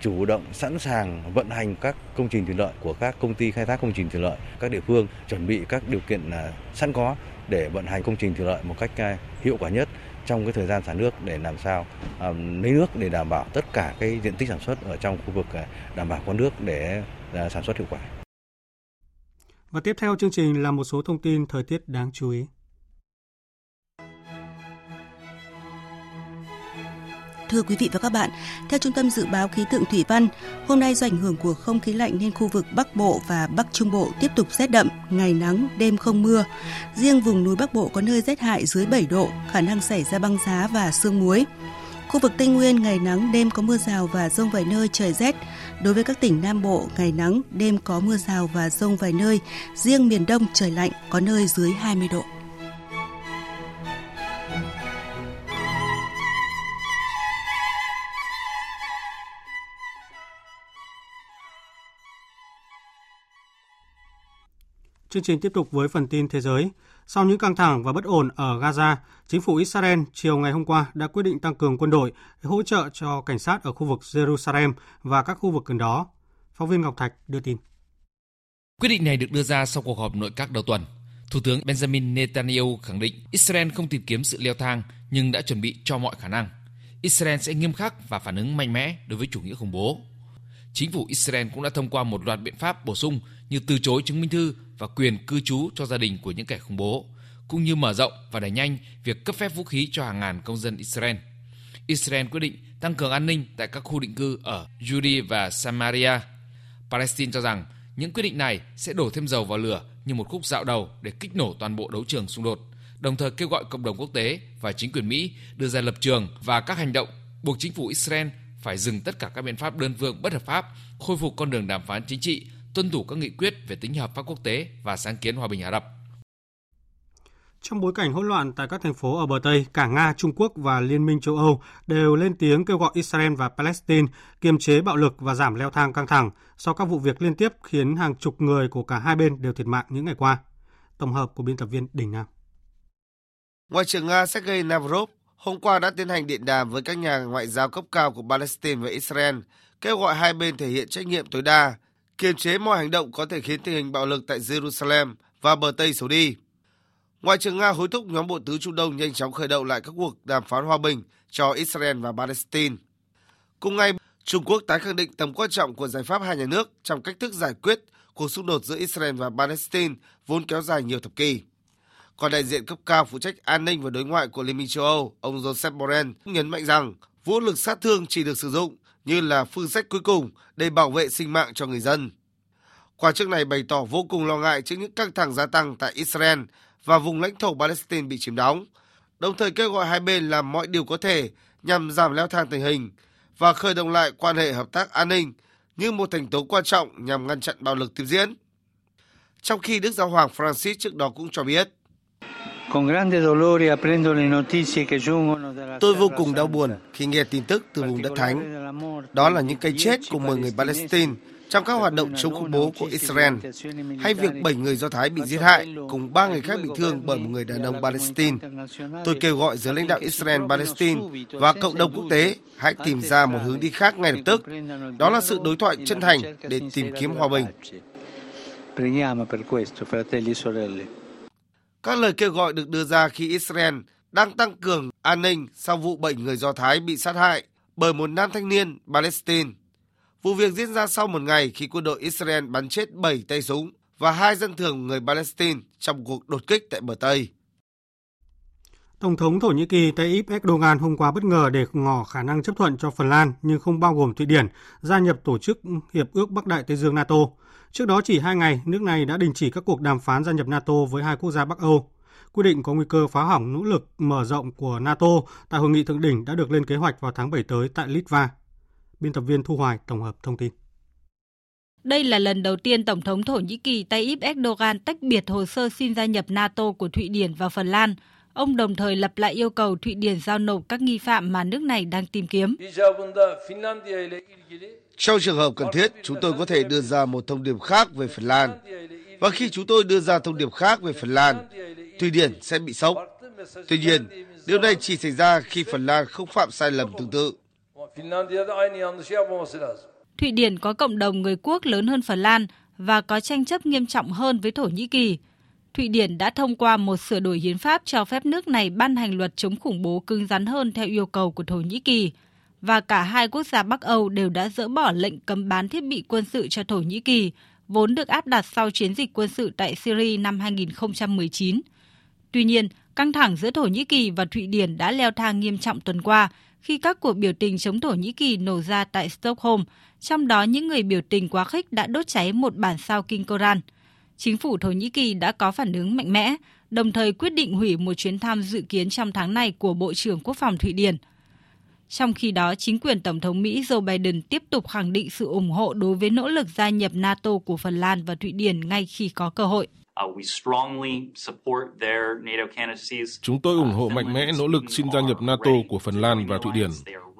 chủ động sẵn sàng vận hành các công trình thủy lợi của các công ty khai thác công trình thủy lợi, các địa phương chuẩn bị các điều kiện à, sẵn có để vận hành công trình thủy lợi một cách à, hiệu quả nhất trong cái thời gian xả nước để làm sao um, lấy nước để đảm bảo tất cả cái diện tích sản xuất ở trong khu vực ờ, đảm bảo có nước để uh, sản xuất hiệu quả. Và tiếp theo chương trình là một số thông tin thời tiết đáng chú ý. Thưa quý vị và các bạn, theo Trung tâm Dự báo Khí tượng Thủy văn, hôm nay do ảnh hưởng của không khí lạnh nên khu vực Bắc Bộ và Bắc Trung Bộ tiếp tục rét đậm, ngày nắng, đêm không mưa. Riêng vùng núi Bắc Bộ có nơi rét hại dưới 7 độ, khả năng xảy ra băng giá và sương muối. Khu vực Tây Nguyên ngày nắng, đêm có mưa rào và rông vài nơi trời rét. Đối với các tỉnh Nam Bộ, ngày nắng, đêm có mưa rào và rông vài nơi. Riêng miền Đông trời lạnh, có nơi dưới 20 độ. Chương trình tiếp tục với phần tin thế giới. Sau những căng thẳng và bất ổn ở Gaza, chính phủ Israel chiều ngày hôm qua đã quyết định tăng cường quân đội để hỗ trợ cho cảnh sát ở khu vực Jerusalem và các khu vực gần đó. Phóng viên Ngọc Thạch đưa tin. Quyết định này được đưa ra sau cuộc họp nội các đầu tuần. Thủ tướng Benjamin Netanyahu khẳng định Israel không tìm kiếm sự leo thang nhưng đã chuẩn bị cho mọi khả năng. Israel sẽ nghiêm khắc và phản ứng mạnh mẽ đối với chủ nghĩa khủng bố. Chính phủ Israel cũng đã thông qua một loạt biện pháp bổ sung như từ chối chứng minh thư và quyền cư trú cho gia đình của những kẻ khủng bố, cũng như mở rộng và đẩy nhanh việc cấp phép vũ khí cho hàng ngàn công dân Israel. Israel quyết định tăng cường an ninh tại các khu định cư ở Judea và Samaria. Palestine cho rằng những quyết định này sẽ đổ thêm dầu vào lửa như một khúc dạo đầu để kích nổ toàn bộ đấu trường xung đột, đồng thời kêu gọi cộng đồng quốc tế và chính quyền Mỹ đưa ra lập trường và các hành động buộc chính phủ Israel phải dừng tất cả các biện pháp đơn phương bất hợp pháp, khôi phục con đường đàm phán chính trị tuân thủ các nghị quyết về tính hợp pháp quốc tế và sáng kiến hòa bình Ả Rập. Trong bối cảnh hỗn loạn tại các thành phố ở bờ Tây, cả Nga, Trung Quốc và Liên minh châu Âu đều lên tiếng kêu gọi Israel và Palestine kiềm chế bạo lực và giảm leo thang căng thẳng sau các vụ việc liên tiếp khiến hàng chục người của cả hai bên đều thiệt mạng những ngày qua. Tổng hợp của biên tập viên Đình Nam. Ngoại trưởng Nga Sergei Lavrov hôm qua đã tiến hành điện đàm với các nhà ngoại giao cấp cao của Palestine và Israel, kêu gọi hai bên thể hiện trách nhiệm tối đa kiềm chế mọi hành động có thể khiến tình hình bạo lực tại Jerusalem và bờ Tây xấu đi. Ngoại trưởng Nga hối thúc nhóm bộ tứ Trung Đông nhanh chóng khởi động lại các cuộc đàm phán hòa bình cho Israel và Palestine. Cùng ngày, Trung Quốc tái khẳng định tầm quan trọng của giải pháp hai nhà nước trong cách thức giải quyết cuộc xung đột giữa Israel và Palestine vốn kéo dài nhiều thập kỷ. Còn đại diện cấp cao phụ trách an ninh và đối ngoại của Liên minh châu Âu, ông Joseph Borrell nhấn mạnh rằng vũ lực sát thương chỉ được sử dụng như là phương sách cuối cùng để bảo vệ sinh mạng cho người dân. Quan chức này bày tỏ vô cùng lo ngại trước những căng thẳng gia tăng tại Israel và vùng lãnh thổ Palestine bị chiếm đóng, đồng thời kêu gọi hai bên làm mọi điều có thể nhằm giảm leo thang tình hình và khởi động lại quan hệ hợp tác an ninh như một thành tố quan trọng nhằm ngăn chặn bạo lực tiếp diễn. Trong khi Đức Giáo hoàng Francis trước đó cũng cho biết, Tôi vô cùng đau buồn khi nghe tin tức từ vùng đất thánh. Đó là những cây chết của 10 người Palestine trong các hoạt động chống khủng bố của Israel, hay việc 7 người Do Thái bị giết hại, cùng 3 người khác bị thương bởi một người đàn ông Palestine. Tôi kêu gọi giới lãnh đạo Israel Palestine và cộng đồng quốc tế hãy tìm ra một hướng đi khác ngay lập tức. Đó là sự đối thoại chân thành để tìm kiếm hòa bình. Các lời kêu gọi được đưa ra khi Israel đang tăng cường an ninh sau vụ bảy người Do Thái bị sát hại bởi một nam thanh niên Palestine. Vụ việc diễn ra sau một ngày khi quân đội Israel bắn chết 7 tay súng và hai dân thường người Palestine trong cuộc đột kích tại bờ Tây. Tổng thống Thổ Nhĩ Kỳ Tayyip Erdogan hôm qua bất ngờ để ngỏ khả năng chấp thuận cho Phần Lan nhưng không bao gồm Thụy Điển gia nhập tổ chức Hiệp ước Bắc Đại Tây Dương NATO. Trước đó chỉ hai ngày, nước này đã đình chỉ các cuộc đàm phán gia nhập NATO với hai quốc gia Bắc Âu. Quyết định có nguy cơ phá hỏng nỗ lực mở rộng của NATO tại hội nghị thượng đỉnh đã được lên kế hoạch vào tháng 7 tới tại Litva. Biên tập viên Thu Hoài tổng hợp thông tin. Đây là lần đầu tiên Tổng thống Thổ Nhĩ Kỳ Tayyip Erdogan tách biệt hồ sơ xin gia nhập NATO của Thụy Điển và Phần Lan. Ông đồng thời lập lại yêu cầu Thụy Điển giao nộp các nghi phạm mà nước này đang tìm kiếm. Trong trường hợp cần thiết, chúng tôi có thể đưa ra một thông điệp khác về Phần Lan. Và khi chúng tôi đưa ra thông điệp khác về Phần Lan, Thụy Điển sẽ bị sốc. Tuy nhiên, điều này chỉ xảy ra khi Phần Lan không phạm sai lầm tương tự. Thụy Điển có cộng đồng người quốc lớn hơn Phần Lan và có tranh chấp nghiêm trọng hơn với Thổ Nhĩ Kỳ. Thụy Điển đã thông qua một sửa đổi hiến pháp cho phép nước này ban hành luật chống khủng bố cứng rắn hơn theo yêu cầu của Thổ Nhĩ Kỳ. Và cả hai quốc gia Bắc Âu đều đã dỡ bỏ lệnh cấm bán thiết bị quân sự cho Thổ Nhĩ Kỳ, vốn được áp đặt sau chiến dịch quân sự tại Syria năm 2019. Tuy nhiên, căng thẳng giữa Thổ Nhĩ Kỳ và Thụy Điển đã leo thang nghiêm trọng tuần qua khi các cuộc biểu tình chống Thổ Nhĩ Kỳ nổ ra tại Stockholm, trong đó những người biểu tình quá khích đã đốt cháy một bản sao kinh Koran. Chính phủ Thổ Nhĩ Kỳ đã có phản ứng mạnh mẽ, đồng thời quyết định hủy một chuyến thăm dự kiến trong tháng này của Bộ trưởng Quốc phòng Thụy Điển. Trong khi đó, chính quyền Tổng thống Mỹ Joe Biden tiếp tục khẳng định sự ủng hộ đối với nỗ lực gia nhập NATO của Phần Lan và Thụy Điển ngay khi có cơ hội. Chúng tôi ủng hộ mạnh mẽ nỗ lực xin gia nhập NATO của Phần Lan và Thụy Điển.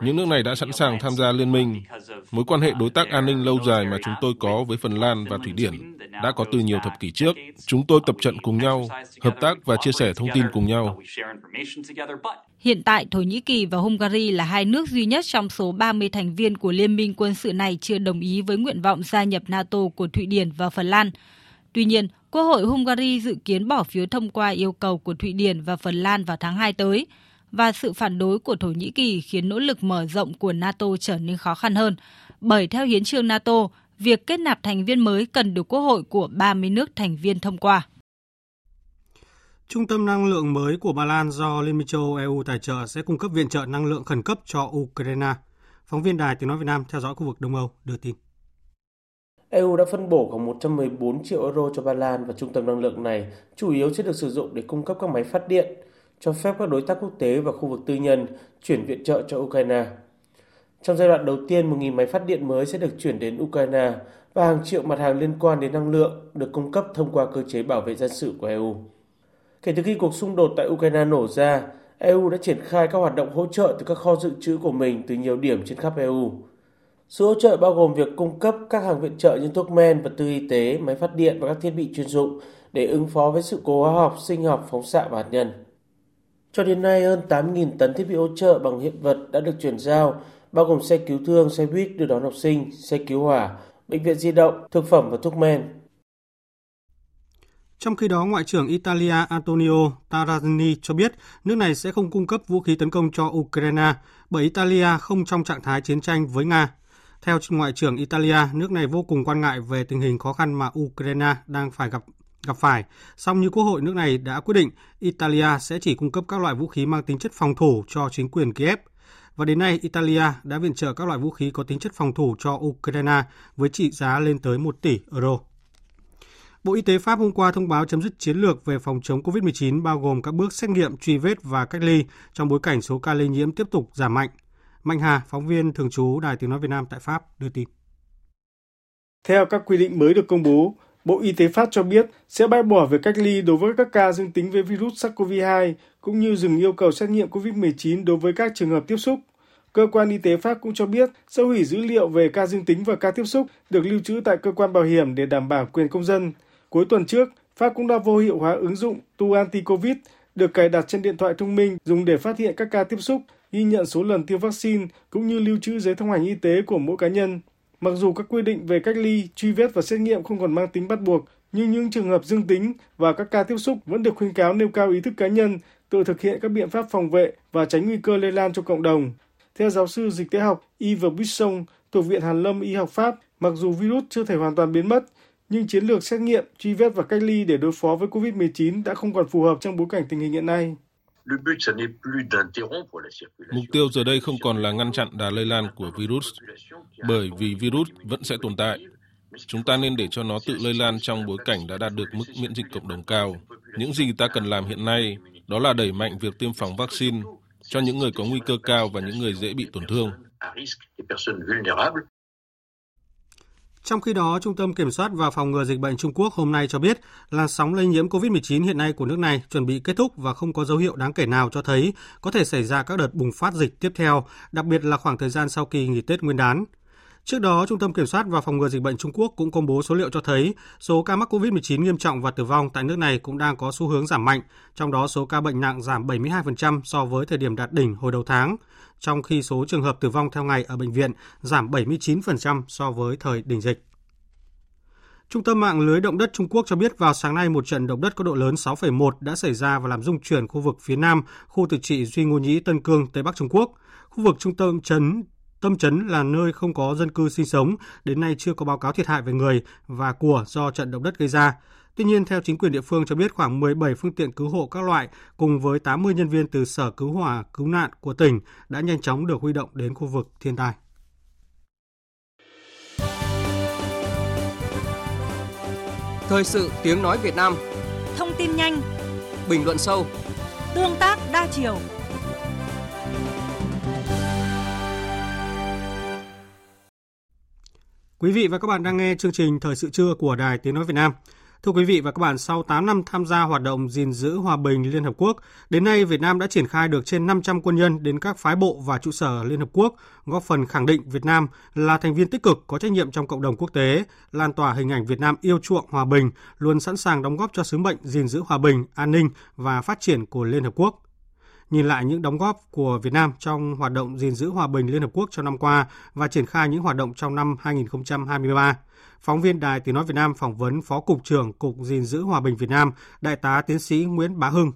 Những nước này đã sẵn sàng tham gia liên minh. Mối quan hệ đối tác an ninh lâu dài mà chúng tôi có với Phần Lan và Thụy Điển đã có từ nhiều thập kỷ trước. Chúng tôi tập trận cùng nhau, hợp tác và chia sẻ thông tin cùng nhau. Hiện tại, Thổ Nhĩ Kỳ và Hungary là hai nước duy nhất trong số 30 thành viên của liên minh quân sự này chưa đồng ý với nguyện vọng gia nhập NATO của Thụy Điển và Phần Lan. Tuy nhiên, Quốc hội Hungary dự kiến bỏ phiếu thông qua yêu cầu của Thụy Điển và Phần Lan vào tháng 2 tới, và sự phản đối của Thổ Nhĩ Kỳ khiến nỗ lực mở rộng của NATO trở nên khó khăn hơn, bởi theo hiến trương NATO, việc kết nạp thành viên mới cần được Quốc hội của 30 nước thành viên thông qua. Trung tâm năng lượng mới của Ba Lan do Liên minh châu Âu EU tài trợ sẽ cung cấp viện trợ năng lượng khẩn cấp cho Ukraine. Phóng viên Đài Tiếng Nói Việt Nam theo dõi khu vực Đông Âu đưa tin. EU đã phân bổ khoảng 114 triệu euro cho Ba Lan và trung tâm năng lượng này chủ yếu sẽ được sử dụng để cung cấp các máy phát điện, cho phép các đối tác quốc tế và khu vực tư nhân chuyển viện trợ cho Ukraine. Trong giai đoạn đầu tiên, 1.000 máy phát điện mới sẽ được chuyển đến Ukraine và hàng triệu mặt hàng liên quan đến năng lượng được cung cấp thông qua cơ chế bảo vệ dân sự của EU. Kể từ khi cuộc xung đột tại Ukraine nổ ra, EU đã triển khai các hoạt động hỗ trợ từ các kho dự trữ của mình từ nhiều điểm trên khắp EU. Sự hỗ trợ bao gồm việc cung cấp các hàng viện trợ như thuốc men, vật tư y tế, máy phát điện và các thiết bị chuyên dụng để ứng phó với sự cố hóa học, sinh học, phóng xạ và hạt nhân. Cho đến nay, hơn 8.000 tấn thiết bị hỗ trợ bằng hiện vật đã được chuyển giao, bao gồm xe cứu thương, xe buýt đưa đón học sinh, xe cứu hỏa, bệnh viện di động, thực phẩm và thuốc men. Trong khi đó, Ngoại trưởng Italia Antonio Tajani cho biết nước này sẽ không cung cấp vũ khí tấn công cho Ukraine bởi Italia không trong trạng thái chiến tranh với Nga. Theo Ngoại trưởng Italia, nước này vô cùng quan ngại về tình hình khó khăn mà Ukraine đang phải gặp gặp phải. Song như Quốc hội nước này đã quyết định, Italia sẽ chỉ cung cấp các loại vũ khí mang tính chất phòng thủ cho chính quyền Kiev. Và đến nay, Italia đã viện trợ các loại vũ khí có tính chất phòng thủ cho Ukraine với trị giá lên tới 1 tỷ euro. Bộ Y tế Pháp hôm qua thông báo chấm dứt chiến lược về phòng chống COVID-19 bao gồm các bước xét nghiệm, truy vết và cách ly trong bối cảnh số ca lây nhiễm tiếp tục giảm mạnh. Mạnh Hà, phóng viên thường trú Đài Tiếng Nói Việt Nam tại Pháp, đưa tin. Theo các quy định mới được công bố, Bộ Y tế Pháp cho biết sẽ bãi bỏ việc cách ly đối với các ca dương tính với virus SARS-CoV-2 cũng như dừng yêu cầu xét nghiệm COVID-19 đối với các trường hợp tiếp xúc. Cơ quan y tế Pháp cũng cho biết sẽ hủy dữ liệu về ca dương tính và ca tiếp xúc được lưu trữ tại cơ quan bảo hiểm để đảm bảo quyền công dân. Cuối tuần trước, Pháp cũng đã vô hiệu hóa ứng dụng Tu Anti-Covid được cài đặt trên điện thoại thông minh dùng để phát hiện các ca tiếp xúc, ghi nhận số lần tiêm vaccine cũng như lưu trữ giấy thông hành y tế của mỗi cá nhân. Mặc dù các quy định về cách ly, truy vết và xét nghiệm không còn mang tính bắt buộc, nhưng những trường hợp dương tính và các ca tiếp xúc vẫn được khuyên cáo nêu cao ý thức cá nhân, tự thực hiện các biện pháp phòng vệ và tránh nguy cơ lây lan cho cộng đồng. Theo giáo sư dịch tễ học Yves Buisson thuộc Viện Hàn Lâm Y học Pháp, mặc dù virus chưa thể hoàn toàn biến mất, nhưng chiến lược xét nghiệm, truy vết và cách ly để đối phó với COVID-19 đã không còn phù hợp trong bối cảnh tình hình hiện nay. Mục tiêu giờ đây không còn là ngăn chặn đà lây lan của virus, bởi vì virus vẫn sẽ tồn tại. Chúng ta nên để cho nó tự lây lan trong bối cảnh đã đạt được mức miễn dịch cộng đồng cao. Những gì ta cần làm hiện nay đó là đẩy mạnh việc tiêm phòng vaccine cho những người có nguy cơ cao và những người dễ bị tổn thương. Trong khi đó, Trung tâm Kiểm soát và Phòng ngừa Dịch bệnh Trung Quốc hôm nay cho biết là sóng lây nhiễm COVID-19 hiện nay của nước này chuẩn bị kết thúc và không có dấu hiệu đáng kể nào cho thấy có thể xảy ra các đợt bùng phát dịch tiếp theo, đặc biệt là khoảng thời gian sau kỳ nghỉ Tết Nguyên đán. Trước đó, Trung tâm Kiểm soát và Phòng ngừa Dịch bệnh Trung Quốc cũng công bố số liệu cho thấy số ca mắc COVID-19 nghiêm trọng và tử vong tại nước này cũng đang có xu hướng giảm mạnh, trong đó số ca bệnh nặng giảm 72% so với thời điểm đạt đỉnh hồi đầu tháng, trong khi số trường hợp tử vong theo ngày ở bệnh viện giảm 79% so với thời đỉnh dịch. Trung tâm mạng lưới động đất Trung Quốc cho biết vào sáng nay một trận động đất có độ lớn 6,1 đã xảy ra và làm rung chuyển khu vực phía nam, khu tự trị Duy Ngô Nhĩ Tân Cương, Tây Bắc Trung Quốc. Khu vực trung tâm chấn Tâm chấn là nơi không có dân cư sinh sống, đến nay chưa có báo cáo thiệt hại về người và của do trận động đất gây ra. Tuy nhiên, theo chính quyền địa phương cho biết khoảng 17 phương tiện cứu hộ các loại cùng với 80 nhân viên từ Sở Cứu hỏa Cứu nạn của tỉnh đã nhanh chóng được huy động đến khu vực thiên tai. Thời sự tiếng nói Việt Nam Thông tin nhanh Bình luận sâu Tương tác đa chiều Quý vị và các bạn đang nghe chương trình Thời sự trưa của Đài Tiếng Nói Việt Nam. Thưa quý vị và các bạn, sau 8 năm tham gia hoạt động gìn giữ hòa bình Liên Hợp Quốc, đến nay Việt Nam đã triển khai được trên 500 quân nhân đến các phái bộ và trụ sở Liên Hợp Quốc, góp phần khẳng định Việt Nam là thành viên tích cực có trách nhiệm trong cộng đồng quốc tế, lan tỏa hình ảnh Việt Nam yêu chuộng hòa bình, luôn sẵn sàng đóng góp cho sứ mệnh gìn giữ hòa bình, an ninh và phát triển của Liên Hợp Quốc nhìn lại những đóng góp của Việt Nam trong hoạt động gìn giữ hòa bình Liên Hợp Quốc trong năm qua và triển khai những hoạt động trong năm 2023. Phóng viên Đài Tiếng Nói Việt Nam phỏng vấn Phó Cục trưởng Cục gìn giữ hòa bình Việt Nam, Đại tá Tiến sĩ Nguyễn Bá Hưng.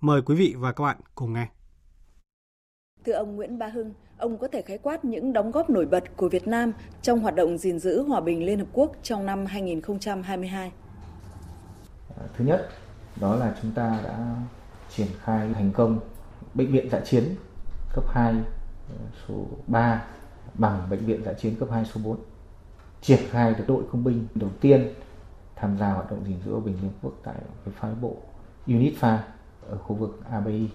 Mời quý vị và các bạn cùng nghe. Thưa ông Nguyễn Bá Hưng, ông có thể khái quát những đóng góp nổi bật của Việt Nam trong hoạt động gìn giữ hòa bình Liên Hợp Quốc trong năm 2022. Thứ nhất, đó là chúng ta đã triển khai thành công bệnh viện dã chiến cấp 2 ờ, số 3 bằng bệnh viện dã chiến cấp 2 số 4 triển khai được đội công binh đầu tiên tham gia hoạt động gìn giữ hòa bình liên quốc tại cái phái bộ UNITFA ở khu vực ABI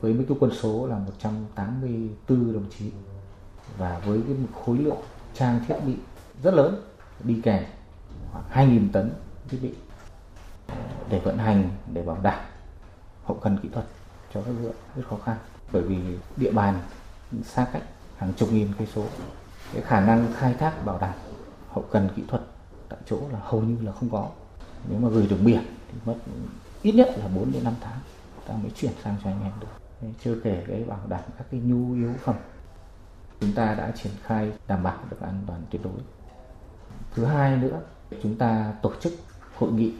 với mức quân số là 184 đồng chí và với cái khối lượng trang thiết bị rất lớn, đi kèm khoảng 2.000 tấn thiết bị để vận hành, để bảo đảm hậu cần kỹ thuật cho các lượng rất khó khăn. Bởi vì địa bàn xa cách, hàng chục nghìn cây số, cái khả năng khai thác, bảo đảm hậu cần kỹ thuật tại chỗ là hầu như là không có. Nếu mà gửi đường biển thì mất ít nhất là 4 đến 5 tháng, ta mới chuyển sang cho anh em được. Chưa kể cái bảo đảm các cái nhu yếu phẩm, chúng ta đã triển khai đảm bảo được an toàn tuyệt đối. Thứ hai nữa, chúng ta tổ chức hội nghị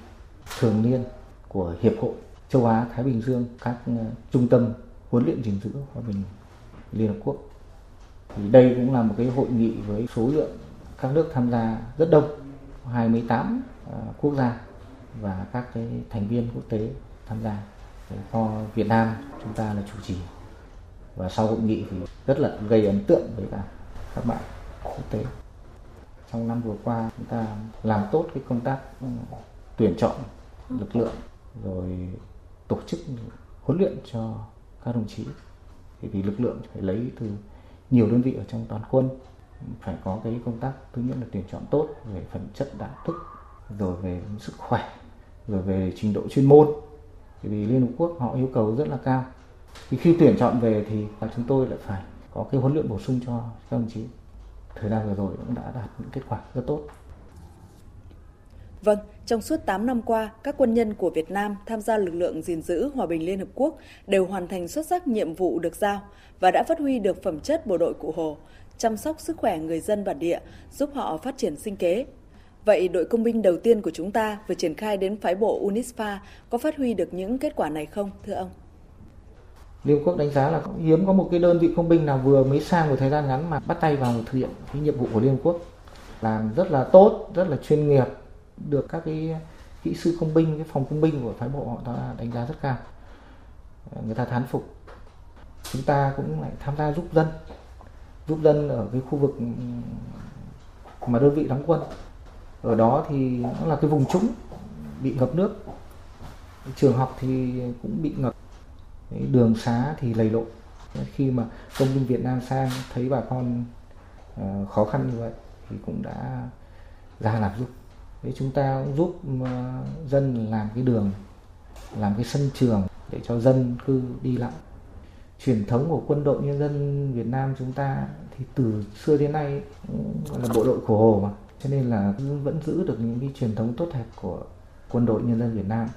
thường niên của hiệp hội châu Á, Thái Bình Dương, các ờ, trung tâm huấn luyện gìn giữ hòa bình Liên Hợp Quốc. Thì đây cũng là một cái hội nghị với số lượng các nước tham gia rất đông 28 ờ, quốc gia và các cái thành viên quốc tế tham gia. Do Việt Nam chúng ta là chủ trì. Và sau hội nghị thì rất là gây ấn tượng với cả các bạn quốc tế. Trong năm vừa qua, chúng ta làm tốt cái công tác ừ, tuyển chọn lực lượng, rồi tổ chức huấn luyện cho các đồng chí. Thì, vì lực lượng phải lấy từ nhiều đơn vị ở trong toàn quân phải có cái công tác thứ nhất là tuyển chọn tốt về phẩm chất đạo đức rồi về sức khỏe rồi về trình độ chuyên môn. Vì Liên Hợp Quốc họ yêu cầu rất là cao. Thì khi tuyển chọn về thì chúng tôi lại phải có cái huấn luyện bổ sung cho các đồng chí. Thời gian vừa rồi cũng đã đạt những kết quả rất tốt. Vâng, trong suốt 8 năm qua, các quân nhân của Việt Nam tham gia lực lượng gìn giữ hòa bình Liên Hợp Quốc đều hoàn thành xuất sắc nhiệm vụ được giao và đã phát huy được phẩm chất bộ đội cụ Hồ, chăm sóc sức khỏe người dân bản địa, giúp họ phát triển sinh kế. Vậy đội công binh đầu tiên của chúng ta vừa triển khai đến phái bộ UNISFA có phát huy được những kết quả này không, thưa ông? Liên Hợp Quốc đánh giá là hiếm có một cái đơn vị công binh nào vừa mới sang một thời gian ngắn mà bắt tay vào thực hiện cái nhiệm vụ của Liên Hợp Quốc làm rất là tốt, rất là chuyên nghiệp, được các cái kỹ sư công binh, cái phòng công binh của phái bộ họ ta đánh giá rất cao. Ờ, người ta thán phục. Chúng ta cũng lại tham gia giúp dân giúp dân ở cái khu vực mà đơn vị đóng quân. Ở đó thì nó là cái vùng trũng, bị ngập nước. Trường học thì cũng bị ngập. Đường xá thì lầy lội. Khi mà công binh Việt Nam sang, thấy bà con ờ, khó khăn như vậy thì cũng đã ra làm giúp để chúng ta cũng giúp ờ, dân làm cái đường làm cái sân trường để cho dân cư đi lại truyền thống của quân đội nhân dân Việt Nam chúng ta thì từ xưa đến nay là bộ đội cổ hồ mà cho nên là vẫn giữ được những cái truyền thống tốt đẹp của quân đội nhân dân Việt Nam.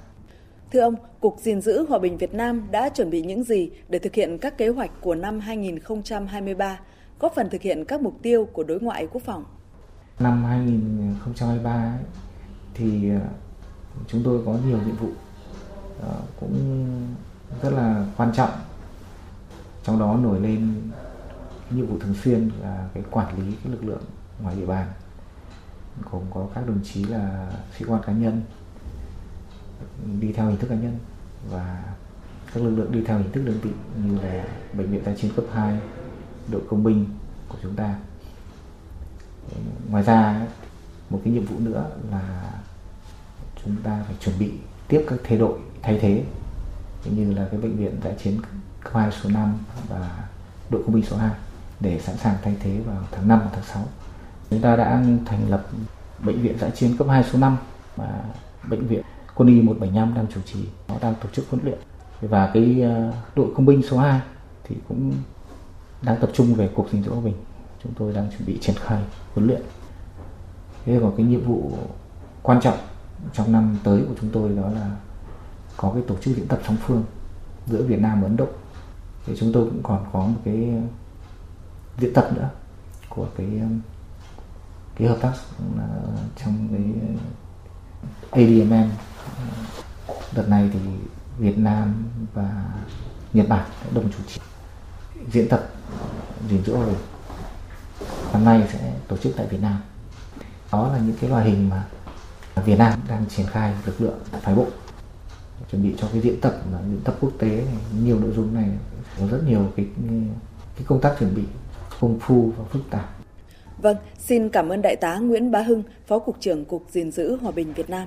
Thưa ông, Cục gìn giữ hòa bình Việt Nam đã chuẩn bị những gì để thực hiện các kế hoạch của năm 2023, góp phần thực hiện các mục tiêu của đối ngoại quốc phòng? Năm 2023 ấy, thì ờ, chúng tôi có nhiều nhiệm vụ ờ, cũng rất là quan trọng. Trong đó nổi lên nhiệm vụ thường xuyên là cái quản lý cái lực lượng ngoài địa bàn gồm có các đồng chí là sĩ quan cá nhân đi theo hình thức cá nhân và các lực lượng đi theo hình thức đơn vị như là bệnh viện tài chiến cấp 2, đội công binh của chúng ta. Ngoài ra một cái nhiệm vụ nữa là chúng ta phải chuẩn bị tiếp các thế đội thay thế như là cái bệnh viện giã chiến cấp 2 số 5 và đội công binh số 2 để sẵn sàng thay thế vào tháng 5 và tháng 6. Chúng ta đã thành lập bệnh viện giã chiến cấp 2 số 5 và bệnh viện quân y 175 đang chủ trì, nó đang tổ chức huấn luyện. Và cái ờ, đội công binh số 2 thì cũng đang tập trung về cuộc gìn giữ hòa bình. Chúng tôi đang chuẩn bị triển khai, huấn luyện. Thế còn cái nhiệm vụ quan trọng trong năm tới của chúng tôi đó là có cái tổ chức diễn tập song phương giữa Việt Nam và Ấn Độ. Thì chúng tôi cũng còn có một cái diễn tập nữa của cái cái hợp tác trong cái ADMM đợt này thì Việt Nam và Nhật Bản đã đồng chủ trì diễn tập gìn giữ hòa bình năm nay sẽ tổ chức tại Việt Nam đó là những cái loại hình mà Việt Nam đang triển khai lực lượng phái bộ chuẩn bị cho cái diễn tập mà diễn tập quốc tế này nhiều nội dung này có rất nhiều cái cái công tác chuẩn bị công phu và phức tạp. Vâng, xin cảm ơn Đại tá Nguyễn Bá Hưng, Phó Cục trưởng Cục gìn giữ Hòa bình Việt Nam.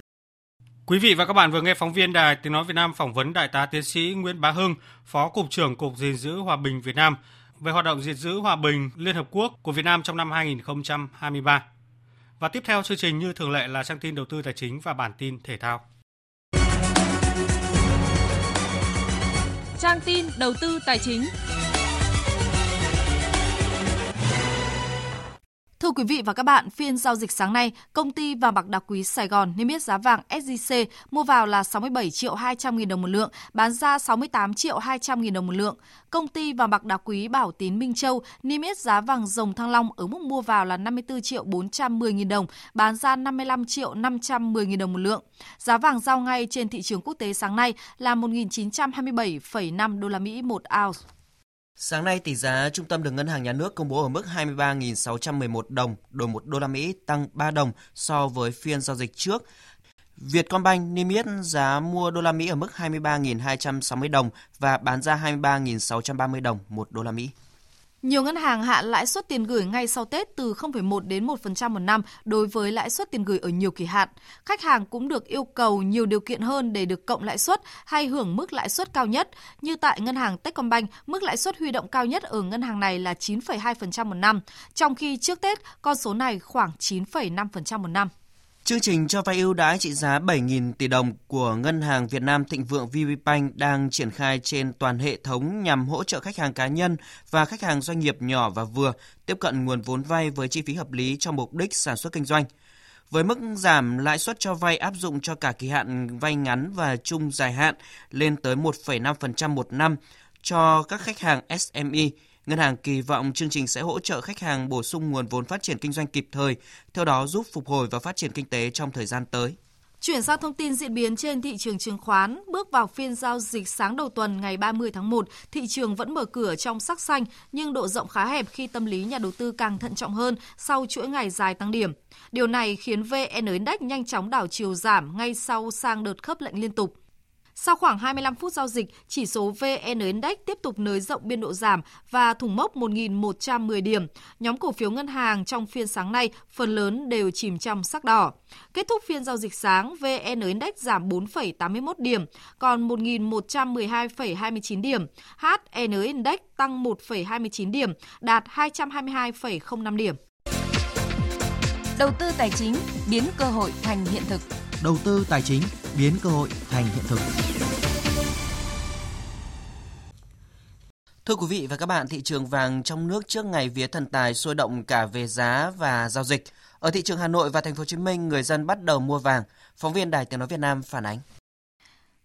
Quý vị và các bạn vừa nghe phóng viên Đài Tiếng Nói Việt Nam phỏng vấn Đại tá Tiến sĩ Nguyễn Bá Hưng, Phó Cục trưởng Cục gìn giữ Hòa bình Việt Nam về hoạt động gìn giữ hòa bình, Liên Hợp Quốc của Việt Nam trong năm 2023. Và tiếp theo chương trình như thường lệ là trang tin đầu tư tài chính và bản tin thể thao. Trang tin đầu tư tài chính. Thưa quý vị và các bạn, phiên giao dịch sáng nay, công ty vàng bạc đá quý Sài Gòn niêm yết giá vàng SJC mua vào là 67 triệu 200 nghìn đồng một lượng, bán ra 68 triệu 200 nghìn đồng một lượng. Công ty vàng bạc đá quý Bảo Tín Minh Châu niêm yết giá vàng rồng thăng long ở mức mua vào là 54 triệu 410 nghìn đồng, bán ra 55 triệu 510 nghìn đồng một lượng. Giá vàng giao ngay trên thị trường quốc tế sáng nay là 1.927,5 đô la Mỹ một ounce. Sáng nay, tỷ giá trung tâm được Ngân hàng Nhà nước công bố ở mức 23.611 đồng đổi 1 đô la Mỹ, tăng 3 đồng so với phiên giao dịch trước. Vietcombank niêm yết giá mua đô la Mỹ ở mức 23.260 đồng và bán ra 23.630 đồng 1 đô la Mỹ. Nhiều ngân hàng hạ lãi suất tiền gửi ngay sau Tết từ 0,1 đến 1% một năm đối với lãi suất tiền gửi ở nhiều kỳ hạn. Khách hàng cũng được yêu cầu nhiều điều kiện hơn để được cộng lãi suất hay hưởng mức lãi suất cao nhất. Như tại ngân hàng Techcombank, mức lãi suất huy động cao nhất ở ngân hàng này là 9,2% một năm, trong khi trước Tết con số này khoảng 9,5% một năm. Chương trình cho vay ưu đãi trị giá 7.000 tỷ đồng của Ngân hàng Việt Nam Thịnh Vượng VPBank đang triển khai trên toàn hệ thống nhằm hỗ trợ khách hàng cá nhân và khách hàng doanh nghiệp nhỏ và vừa tiếp cận nguồn vốn vay với chi phí hợp lý cho mục đích sản xuất kinh doanh. Với mức giảm lãi suất cho vay áp dụng cho cả kỳ hạn vay ngắn và trung dài hạn lên tới 1,5% một năm cho các khách hàng SME, Ngân hàng kỳ vọng chương trình sẽ hỗ trợ khách hàng bổ sung nguồn vốn phát triển kinh doanh kịp thời, theo đó giúp phục hồi và phát triển kinh tế trong thời gian tới. Chuyển sang thông tin diễn biến trên thị trường chứng khoán, bước vào phiên giao dịch sáng đầu tuần ngày 30 tháng 1, thị trường vẫn mở cửa trong sắc xanh nhưng độ rộng khá hẹp khi tâm lý nhà đầu tư càng thận trọng hơn sau chuỗi ngày dài tăng điểm. Điều này khiến VN Index nhanh chóng đảo chiều giảm ngay sau sang đợt khớp lệnh liên tục. Sau khoảng 25 phút giao dịch, chỉ số VN Index tiếp tục nới rộng biên độ giảm và thủng mốc 1.110 điểm. Nhóm cổ phiếu ngân hàng trong phiên sáng nay phần lớn đều chìm trong sắc đỏ. Kết thúc phiên giao dịch sáng, VN Index giảm 4,81 điểm, còn 1.112,29 điểm. HN Index tăng 1,29 điểm, đạt 222,05 điểm. Đầu tư tài chính biến cơ hội thành hiện thực. Đầu tư tài chính biến cơ hội thành hiện thực. Thưa quý vị và các bạn, thị trường vàng trong nước trước ngày vía thần tài sôi động cả về giá và giao dịch. Ở thị trường Hà Nội và thành phố Hồ Chí Minh, người dân bắt đầu mua vàng. Phóng viên Đài Tiếng nói Việt Nam phản ánh.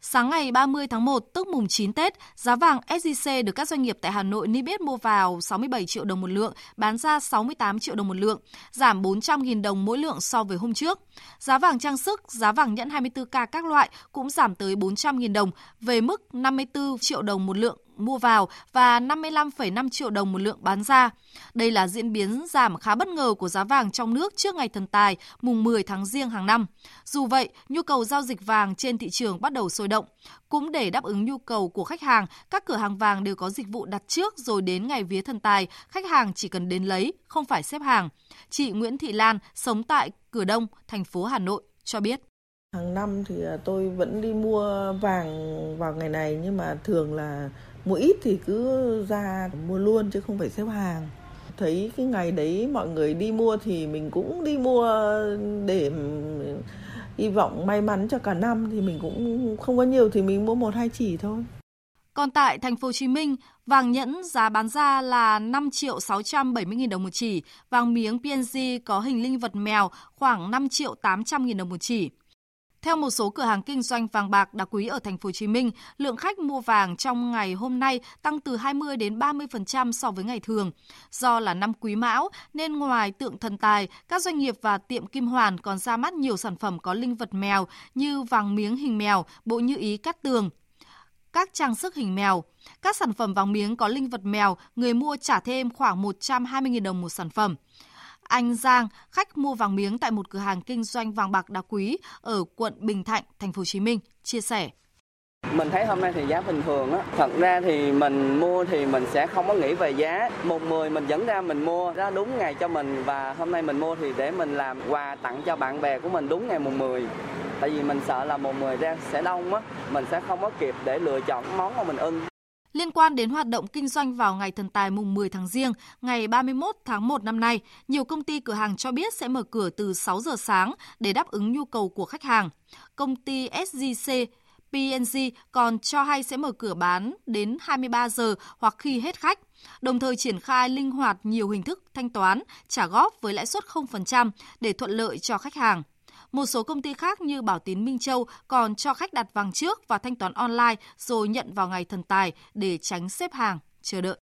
Sáng ngày 30 tháng 1, tức mùng 9 Tết, giá vàng SJC được các doanh nghiệp tại Hà Nội niêm yết mua vào 67 triệu đồng một lượng, bán ra 68 triệu đồng một lượng, giảm 400.000 đồng mỗi lượng so với hôm trước. Giá vàng trang sức, giá vàng nhẫn 24K các loại cũng giảm tới 400.000 đồng, về mức 54 triệu đồng một lượng mua vào và 55,5 triệu đồng một lượng bán ra. Đây là diễn biến giảm khá bất ngờ của giá vàng trong nước trước ngày thần tài mùng 10 tháng riêng hàng năm. Dù vậy, nhu cầu giao dịch vàng trên thị trường bắt đầu sôi động. Cũng để đáp ứng nhu cầu của khách hàng, các cửa hàng vàng đều có dịch vụ đặt trước rồi đến ngày vía thần tài, khách hàng chỉ cần đến lấy, không phải xếp hàng. Chị Nguyễn Thị Lan sống tại Cửa Đông, thành phố Hà Nội cho biết. Hàng năm thì à, tôi vẫn đi mua vàng vào ngày này nhưng mà thường là mua ít thì cứ ra mua luôn chứ không phải xếp hàng thấy cái ngày đấy mọi người đi mua thì mình cũng đi mua để hy vọng may mắn cho cả năm thì mình cũng không có nhiều thì mình mua một hai chỉ thôi. Còn tại thành phố Hồ Chí Minh, vàng nhẫn giá bán ra là 5 triệu 670 nghìn đồng một chỉ, vàng miếng PNG có hình linh vật mèo khoảng 5 triệu 800 nghìn đồng một chỉ. Theo một số cửa hàng kinh doanh vàng bạc đá quý ở thành phố Hồ Chí Minh, lượng khách mua vàng trong ngày hôm nay tăng từ 20 đến 30% so với ngày thường. Do là năm Quý Mão nên ngoài tượng thần tài, các doanh nghiệp và tiệm kim hoàn còn ra mắt nhiều sản phẩm có linh vật mèo như vàng miếng hình mèo, bộ như ý cắt tường, các trang sức hình mèo. Các sản phẩm vàng miếng có linh vật mèo, người mua trả thêm khoảng 120.000 đồng một sản phẩm. Anh Giang, khách mua vàng miếng tại một cửa hàng kinh doanh vàng bạc đá quý ở quận Bình Thạnh, thành phố Hồ Chí Minh, chia sẻ. Mình thấy hôm nay thì giá bình thường á. Thật ra thì mình mua thì mình sẽ không có nghĩ về giá. Một mười mình dẫn ra mình mua ra đúng ngày cho mình và hôm nay mình mua thì để mình làm quà tặng cho bạn bè của mình đúng ngày mùng 10. Tại vì mình sợ là mùng 10 ra sẽ đông á, mình sẽ không có kịp để lựa chọn món mà mình ưng. Liên quan đến hoạt động kinh doanh vào ngày thần tài mùng 10 tháng Giêng, ngày 31 tháng 1 năm nay, nhiều công ty cửa hàng cho biết sẽ mở cửa từ 6 giờ sáng để đáp ứng nhu cầu của khách hàng. Công ty SGC PNG còn cho hay sẽ mở cửa bán đến 23 giờ hoặc khi hết khách, đồng thời triển khai linh hoạt nhiều hình thức thanh toán, trả góp với lãi suất 0% để thuận lợi cho khách hàng. Một số công ty khác như Bảo Tín Minh Châu còn cho khách đặt vàng trước và thanh toán online rồi nhận vào ngày thần tài để tránh xếp hàng, chờ đợi.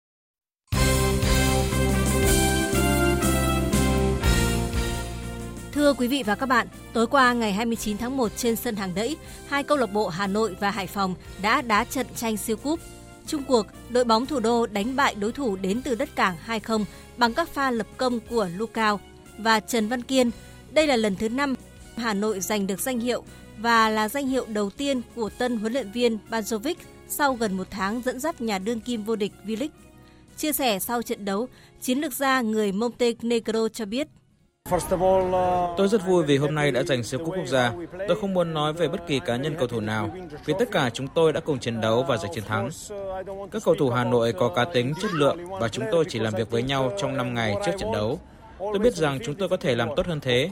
Thưa quý vị và các bạn, tối qua ngày 29 tháng 1 trên sân hàng đẫy, hai câu lạc bộ Hà Nội và Hải Phòng đã đá trận tranh siêu cúp. Trung cuộc, đội bóng thủ đô đánh bại đối thủ đến từ đất cảng 2-0 bằng các pha lập công của Lucao và Trần Văn Kiên. Đây là lần thứ 5 Hà Nội giành được danh hiệu và là danh hiệu đầu tiên của tân huấn luyện viên Banjovic sau gần một tháng dẫn dắt nhà đương kim vô địch V-League. Chia sẻ sau trận đấu, chiến lược gia người Montenegro cho biết Tôi rất vui vì hôm nay đã giành siêu cúp quốc gia. Tôi không muốn nói về bất kỳ cá nhân cầu thủ nào, vì tất cả chúng tôi đã cùng chiến đấu và giành chiến thắng. Các cầu thủ Hà Nội có cá tính, chất lượng và chúng tôi chỉ làm việc với nhau trong 5 ngày trước trận đấu. Tôi biết rằng chúng tôi có thể làm tốt hơn thế.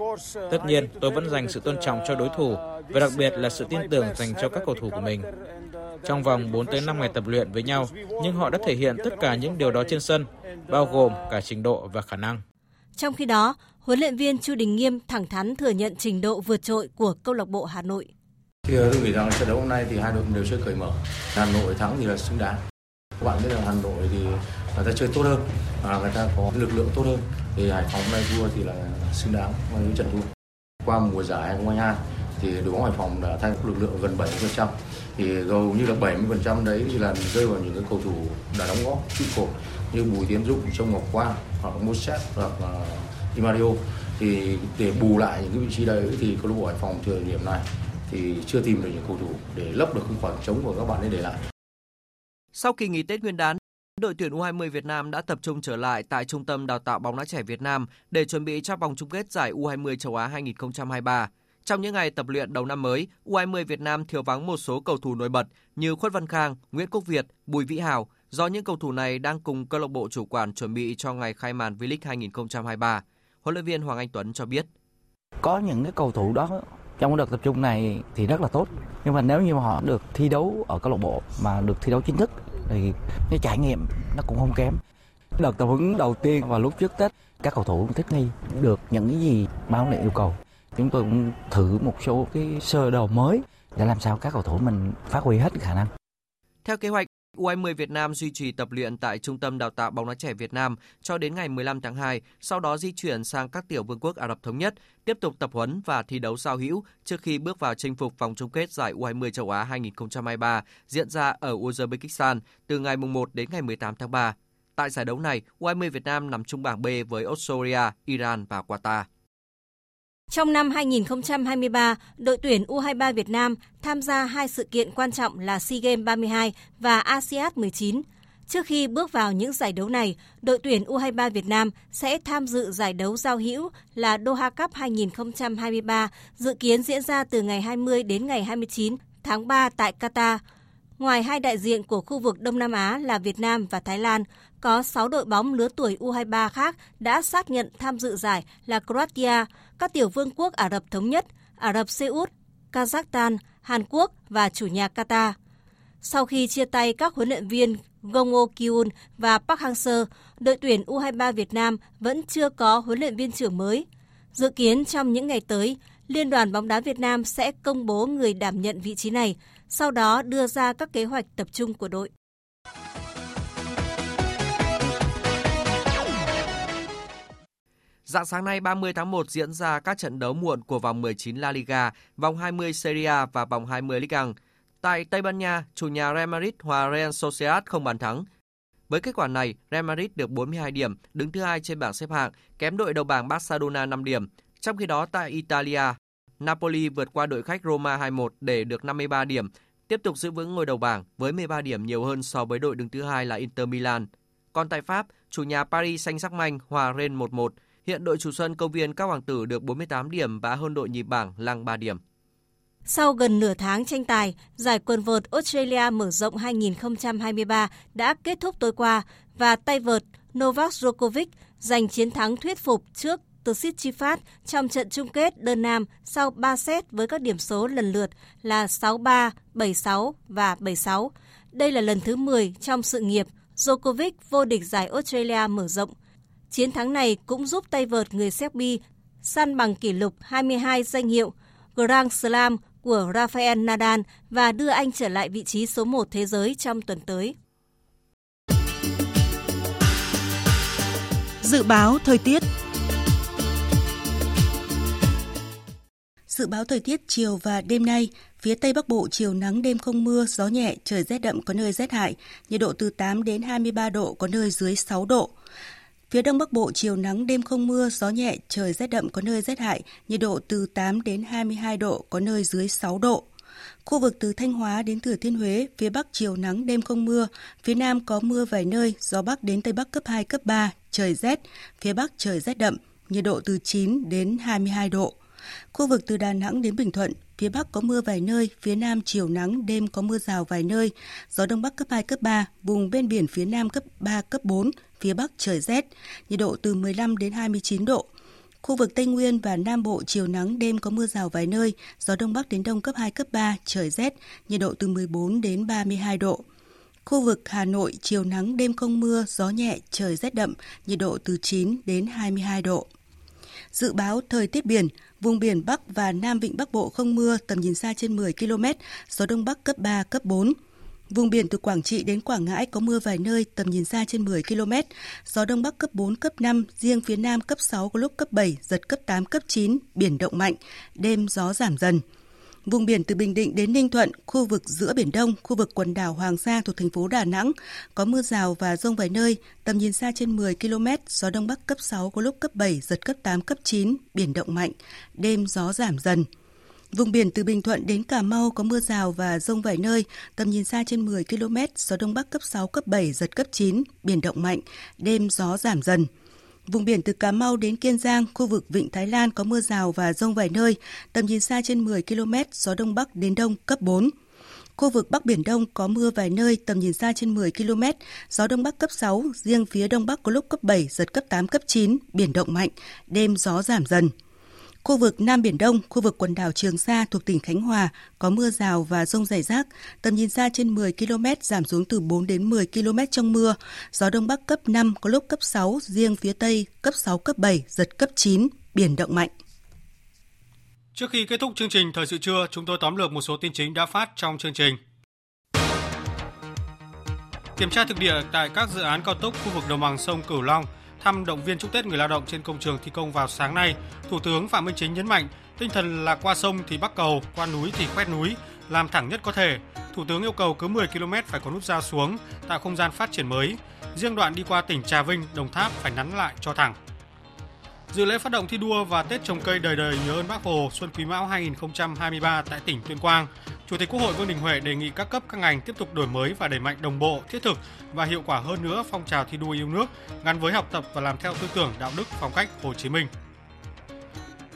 Tất nhiên, tôi vẫn dành sự tôn trọng cho đối thủ và đặc biệt là sự tin tưởng dành cho các cầu thủ của mình. Trong vòng 4 tới 5 ngày tập luyện với nhau, nhưng họ đã thể hiện tất cả những điều đó trên sân, bao gồm cả trình độ và khả năng. Trong khi đó, huấn luyện viên Chu Đình Nghiêm thẳng thắn thừa nhận trình độ vượt trội của câu lạc bộ Hà Nội. Thì tôi nghĩ rằng trận đấu hôm nay thì hai đội đều chơi cởi mở. Hà Nội thắng thì là xứng đáng. Các bạn biết là Hà Nội thì người ta chơi tốt hơn, và người ta có lực lượng tốt hơn. Thì Hải Phòng hôm nay thua thì là xứng đáng với trận thua. Qua mùa giải 2022 thì đội bóng Hải Phòng đã thay lực lượng gần 70%. Thì gần như là 70% đấy thì là rơi vào những cái cầu thủ đã đóng góp trụ cột như Bùi Tiến Dũng, Trông Ngọc Quang hoặc Moses hoặc Di Mario thì để bù lại những cái vị trí đấy thì câu lạc bộ Hải Phòng thời điểm này thì chưa tìm được những cầu thủ để lấp được cái khoảng trống của các bạn ấy để lại. Sau kỳ nghỉ Tết Nguyên đán, đội tuyển U20 Việt Nam đã tập trung trở lại tại Trung tâm Đào tạo bóng đá trẻ Việt Nam để chuẩn bị cho vòng chung kết giải U20 châu Á 2023. Trong những ngày tập luyện đầu năm mới, U20 Việt Nam thiếu vắng một số cầu thủ nổi bật như Khuất Văn Khang, Nguyễn Quốc Việt, Bùi Vĩ Hào do những cầu thủ này đang cùng câu lạc bộ chủ quản chuẩn bị cho ngày khai màn V-League 2023. Huấn luyện viên Hoàng Anh Tuấn cho biết. Có những cái cầu thủ đó trong đợt tập trung này thì rất là tốt. Nhưng mà nếu như mà họ được thi đấu ở câu lạc bộ mà được thi đấu chính thức thì cái trải nghiệm nó cũng không kém. Đợt tập huấn đầu tiên và lúc trước Tết, các cầu thủ thích nghi được những cái gì báo lệ yêu cầu. Chúng tôi cũng thử một số cái sơ đồ mới để làm sao các cầu thủ mình phát huy hết khả năng. Theo kế hoạch, U20 Việt Nam duy trì tập luyện tại Trung tâm Đào tạo bóng đá trẻ Việt Nam cho đến ngày 15 tháng 2, sau đó di chuyển sang các tiểu vương quốc Ả Rập Thống Nhất, tiếp tục tập huấn và thi đấu giao hữu trước khi bước vào chinh phục vòng chung kết giải U20 châu Á 2023 diễn ra ở Uzbekistan từ ngày 1 đến ngày 18 tháng 3. Tại giải đấu này, U20 Việt Nam nằm chung bảng B với Australia, Iran và Qatar. Trong năm 2023, đội tuyển U23 Việt Nam tham gia hai sự kiện quan trọng là SEA Games 32 và ASEAN 19. Trước khi bước vào những giải đấu này, đội tuyển U23 Việt Nam sẽ tham dự giải đấu giao hữu là Doha Cup 2023, dự kiến diễn ra từ ngày 20 đến ngày 29 tháng 3 tại Qatar. Ngoài hai đại diện của khu vực Đông Nam Á là Việt Nam và Thái Lan, có 6 đội bóng lứa tuổi U23 khác đã xác nhận tham dự giải là Croatia, các tiểu vương quốc Ả Rập Thống Nhất, Ả Rập Xê Út, Kazakhstan, Hàn Quốc và chủ nhà Qatar. Sau khi chia tay các huấn luyện viên Gongo Kyun và Park Hang-seo, đội tuyển U23 Việt Nam vẫn chưa có huấn luyện viên trưởng mới. Dự kiến trong những ngày tới, Liên đoàn bóng đá Việt Nam sẽ công bố người đảm nhận vị trí này, sau đó đưa ra các kế hoạch tập trung của đội. Dạng sáng nay 30 tháng 1 diễn ra các trận đấu muộn của vòng 19 La Liga, vòng 20 Serie A và vòng 20 Ligue 1. Tại Tây Ban Nha, chủ nhà Real Madrid hòa Real Sociedad không bàn thắng. Với kết quả này, Real Madrid được 42 điểm, đứng thứ hai trên bảng xếp hạng, kém đội đầu bảng Barcelona 5 điểm. Trong khi đó tại Italia, Napoli vượt qua đội khách Roma 2-1 để được 53 điểm, tiếp tục giữ vững ngôi đầu bảng với 13 điểm nhiều hơn so với đội đứng thứ hai là Inter Milan. Còn tại Pháp, chủ nhà Paris Saint-Germain hòa Rennes 1-1. Hiện đội chủ sân công viên các hoàng tử được 48 điểm và hơn đội nhì bảng lăng 3 điểm. Sau gần nửa tháng tranh tài, giải quần vợt Australia mở rộng 2023 đã kết thúc tối qua và tay vợt Novak Djokovic giành chiến thắng thuyết phục trước Tsitsipas trong trận chung kết đơn nam sau 3 set với các điểm số lần lượt là 6-3, 7-6 và 7-6. Đây là lần thứ 10 trong sự nghiệp Djokovic vô địch giải Australia mở rộng. Chiến thắng này cũng giúp tay vợt người Serbia săn bằng kỷ lục 22 danh hiệu Grand Slam của Rafael Nadal và đưa anh trở lại vị trí số 1 thế giới trong tuần tới. Dự báo thời tiết Dự báo thời tiết chiều và đêm nay, phía Tây Bắc Bộ chiều nắng đêm không mưa, gió nhẹ, trời rét đậm có nơi rét hại, nhiệt độ từ 8 đến 23 độ có nơi dưới 6 độ. Phía Đông Bắc Bộ chiều nắng đêm không mưa, gió nhẹ, trời rét đậm có nơi rét hại, nhiệt độ từ 8 đến 22 độ, có nơi dưới 6 độ. Khu vực từ Thanh Hóa đến Thừa Thiên Huế, phía Bắc chiều nắng đêm không mưa, phía Nam có mưa vài nơi, gió Bắc đến Tây Bắc cấp 2, cấp 3, trời rét, phía Bắc trời rét đậm, nhiệt độ từ 9 đến 22 độ. Khu vực từ Đà Nẵng đến Bình Thuận, phía Bắc có mưa vài nơi, phía Nam chiều nắng, đêm có mưa rào vài nơi, gió Đông Bắc cấp 2, cấp 3, vùng bên biển phía Nam cấp 3, cấp 4, phía Bắc trời rét, nhiệt độ từ 15 đến 29 độ. Khu vực Tây Nguyên và Nam Bộ chiều nắng đêm có mưa rào vài nơi, gió Đông Bắc đến Đông cấp 2, cấp 3, trời rét, nhiệt độ từ 14 đến 32 độ. Khu vực Hà Nội chiều nắng đêm không mưa, gió nhẹ, trời rét đậm, nhiệt độ từ 9 đến 22 độ. Dự báo thời tiết biển, vùng biển Bắc và Nam Vịnh Bắc Bộ không mưa, tầm nhìn xa trên 10 km, gió Đông Bắc cấp 3, cấp 4. Vùng biển từ Quảng Trị đến Quảng Ngãi có mưa vài nơi, tầm nhìn xa trên 10 km, gió Đông Bắc cấp 4, cấp 5, riêng phía Nam cấp 6 có lúc cấp 7, giật cấp 8, cấp 9, biển động mạnh, đêm gió giảm dần. Vùng biển từ Bình Định đến Ninh Thuận, khu vực giữa Biển Đông, khu vực quần đảo Hoàng Sa thuộc thành phố Đà Nẵng có mưa rào và rông vài nơi, tầm nhìn xa trên 10 km, gió Đông Bắc cấp 6 có lúc cấp 7, giật cấp 8, cấp 9, biển động mạnh, đêm gió giảm dần. Vùng biển từ Bình Thuận đến Cà Mau có mưa rào và rông vài nơi, tầm nhìn xa trên 10 km, gió Đông Bắc cấp 6, cấp 7, giật cấp 9, biển động mạnh, đêm gió giảm dần. Vùng biển từ Cà Mau đến Kiên Giang, khu vực Vịnh Thái Lan có mưa rào và rông vài nơi, tầm nhìn xa trên 10 km, gió Đông Bắc đến Đông cấp 4. Khu vực Bắc Biển Đông có mưa vài nơi, tầm nhìn xa trên 10 km, gió Đông Bắc cấp 6, riêng phía Đông Bắc có lúc cấp 7, giật cấp 8, cấp 9, biển động mạnh, đêm gió giảm dần. Khu vực Nam Biển Đông, khu vực quần đảo Trường Sa thuộc tỉnh Khánh Hòa có mưa rào và rông rải rác, tầm nhìn xa trên 10 km giảm xuống từ 4 đến 10 km trong mưa, gió Đông Bắc cấp 5, có lúc cấp 6, riêng phía Tây cấp 6, cấp 7, giật cấp 9, biển động mạnh. Trước khi kết thúc chương trình Thời sự trưa, chúng tôi tóm lược một số tin chính đã phát trong chương trình. Kiểm tra thực địa tại các dự án cao tốc khu vực đồng bằng sông Cửu Long, thăm động viên chúc Tết người lao động trên công trường thi công vào sáng nay, Thủ tướng Phạm Minh Chính nhấn mạnh tinh thần là qua sông thì bắc cầu, qua núi thì khoét núi, làm thẳng nhất có thể. Thủ tướng yêu cầu cứ 10 km phải có nút giao xuống, tạo không gian phát triển mới. Riêng đoạn đi qua tỉnh Trà Vinh, Đồng Tháp phải nắn lại cho thẳng. Dự lễ phát động thi đua và Tết trồng cây đời đời nhớ ơn Bác Hồ Xuân Quý Mão 2023 tại tỉnh Tuyên Quang, Chủ tịch Quốc hội Vương Đình Huệ đề nghị các cấp các ngành tiếp tục đổi mới và đẩy mạnh đồng bộ, thiết thực và hiệu quả hơn nữa phong trào thi đua yêu nước gắn với học tập và làm theo tư tưởng đạo đức phong cách Hồ Chí Minh.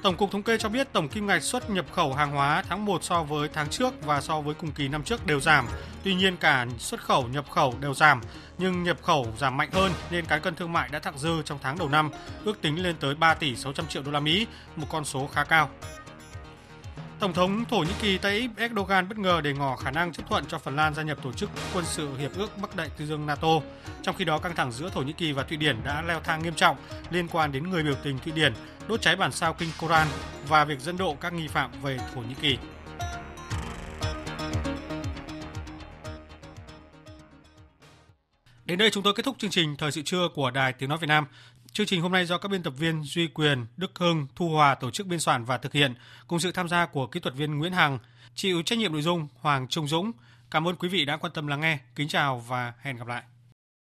Tổng cục Thống kê cho biết tổng kim ngạch xuất nhập khẩu hàng hóa tháng 1 so với tháng trước và so với cùng kỳ năm trước đều giảm. Tuy nhiên cả xuất khẩu nhập khẩu đều giảm, nhưng nhập khẩu giảm mạnh hơn nên cán cân thương mại đã thặng dư trong tháng đầu năm, ước tính lên tới 3 tỷ 600 triệu đô la Mỹ, một con số khá cao. Tổng thống Thổ Nhĩ Kỳ Tayyip Erdogan bất ngờ để ngỏ khả năng chấp thuận cho Phần Lan gia nhập tổ chức quân sự hiệp ước Bắc Đại Tây Dương NATO. Trong khi đó, căng thẳng giữa Thổ Nhĩ Kỳ và Thụy Điển đã leo thang nghiêm trọng liên quan đến người biểu tình Thụy Điển đốt cháy bản sao kinh Koran và việc dẫn độ các nghi phạm về Thổ Nhĩ Kỳ. Đến đây chúng tôi kết thúc chương trình Thời sự trưa của Đài Tiếng Nói Việt Nam. Chương trình hôm nay do các biên tập viên Duy Quyền, Đức Hưng, Thu Hòa tổ chức biên soạn và thực hiện, cùng sự tham gia của kỹ thuật viên Nguyễn Hằng, chịu trách nhiệm nội dung Hoàng Trung Dũng. Cảm ơn quý vị đã quan tâm lắng nghe. Kính chào và hẹn gặp lại.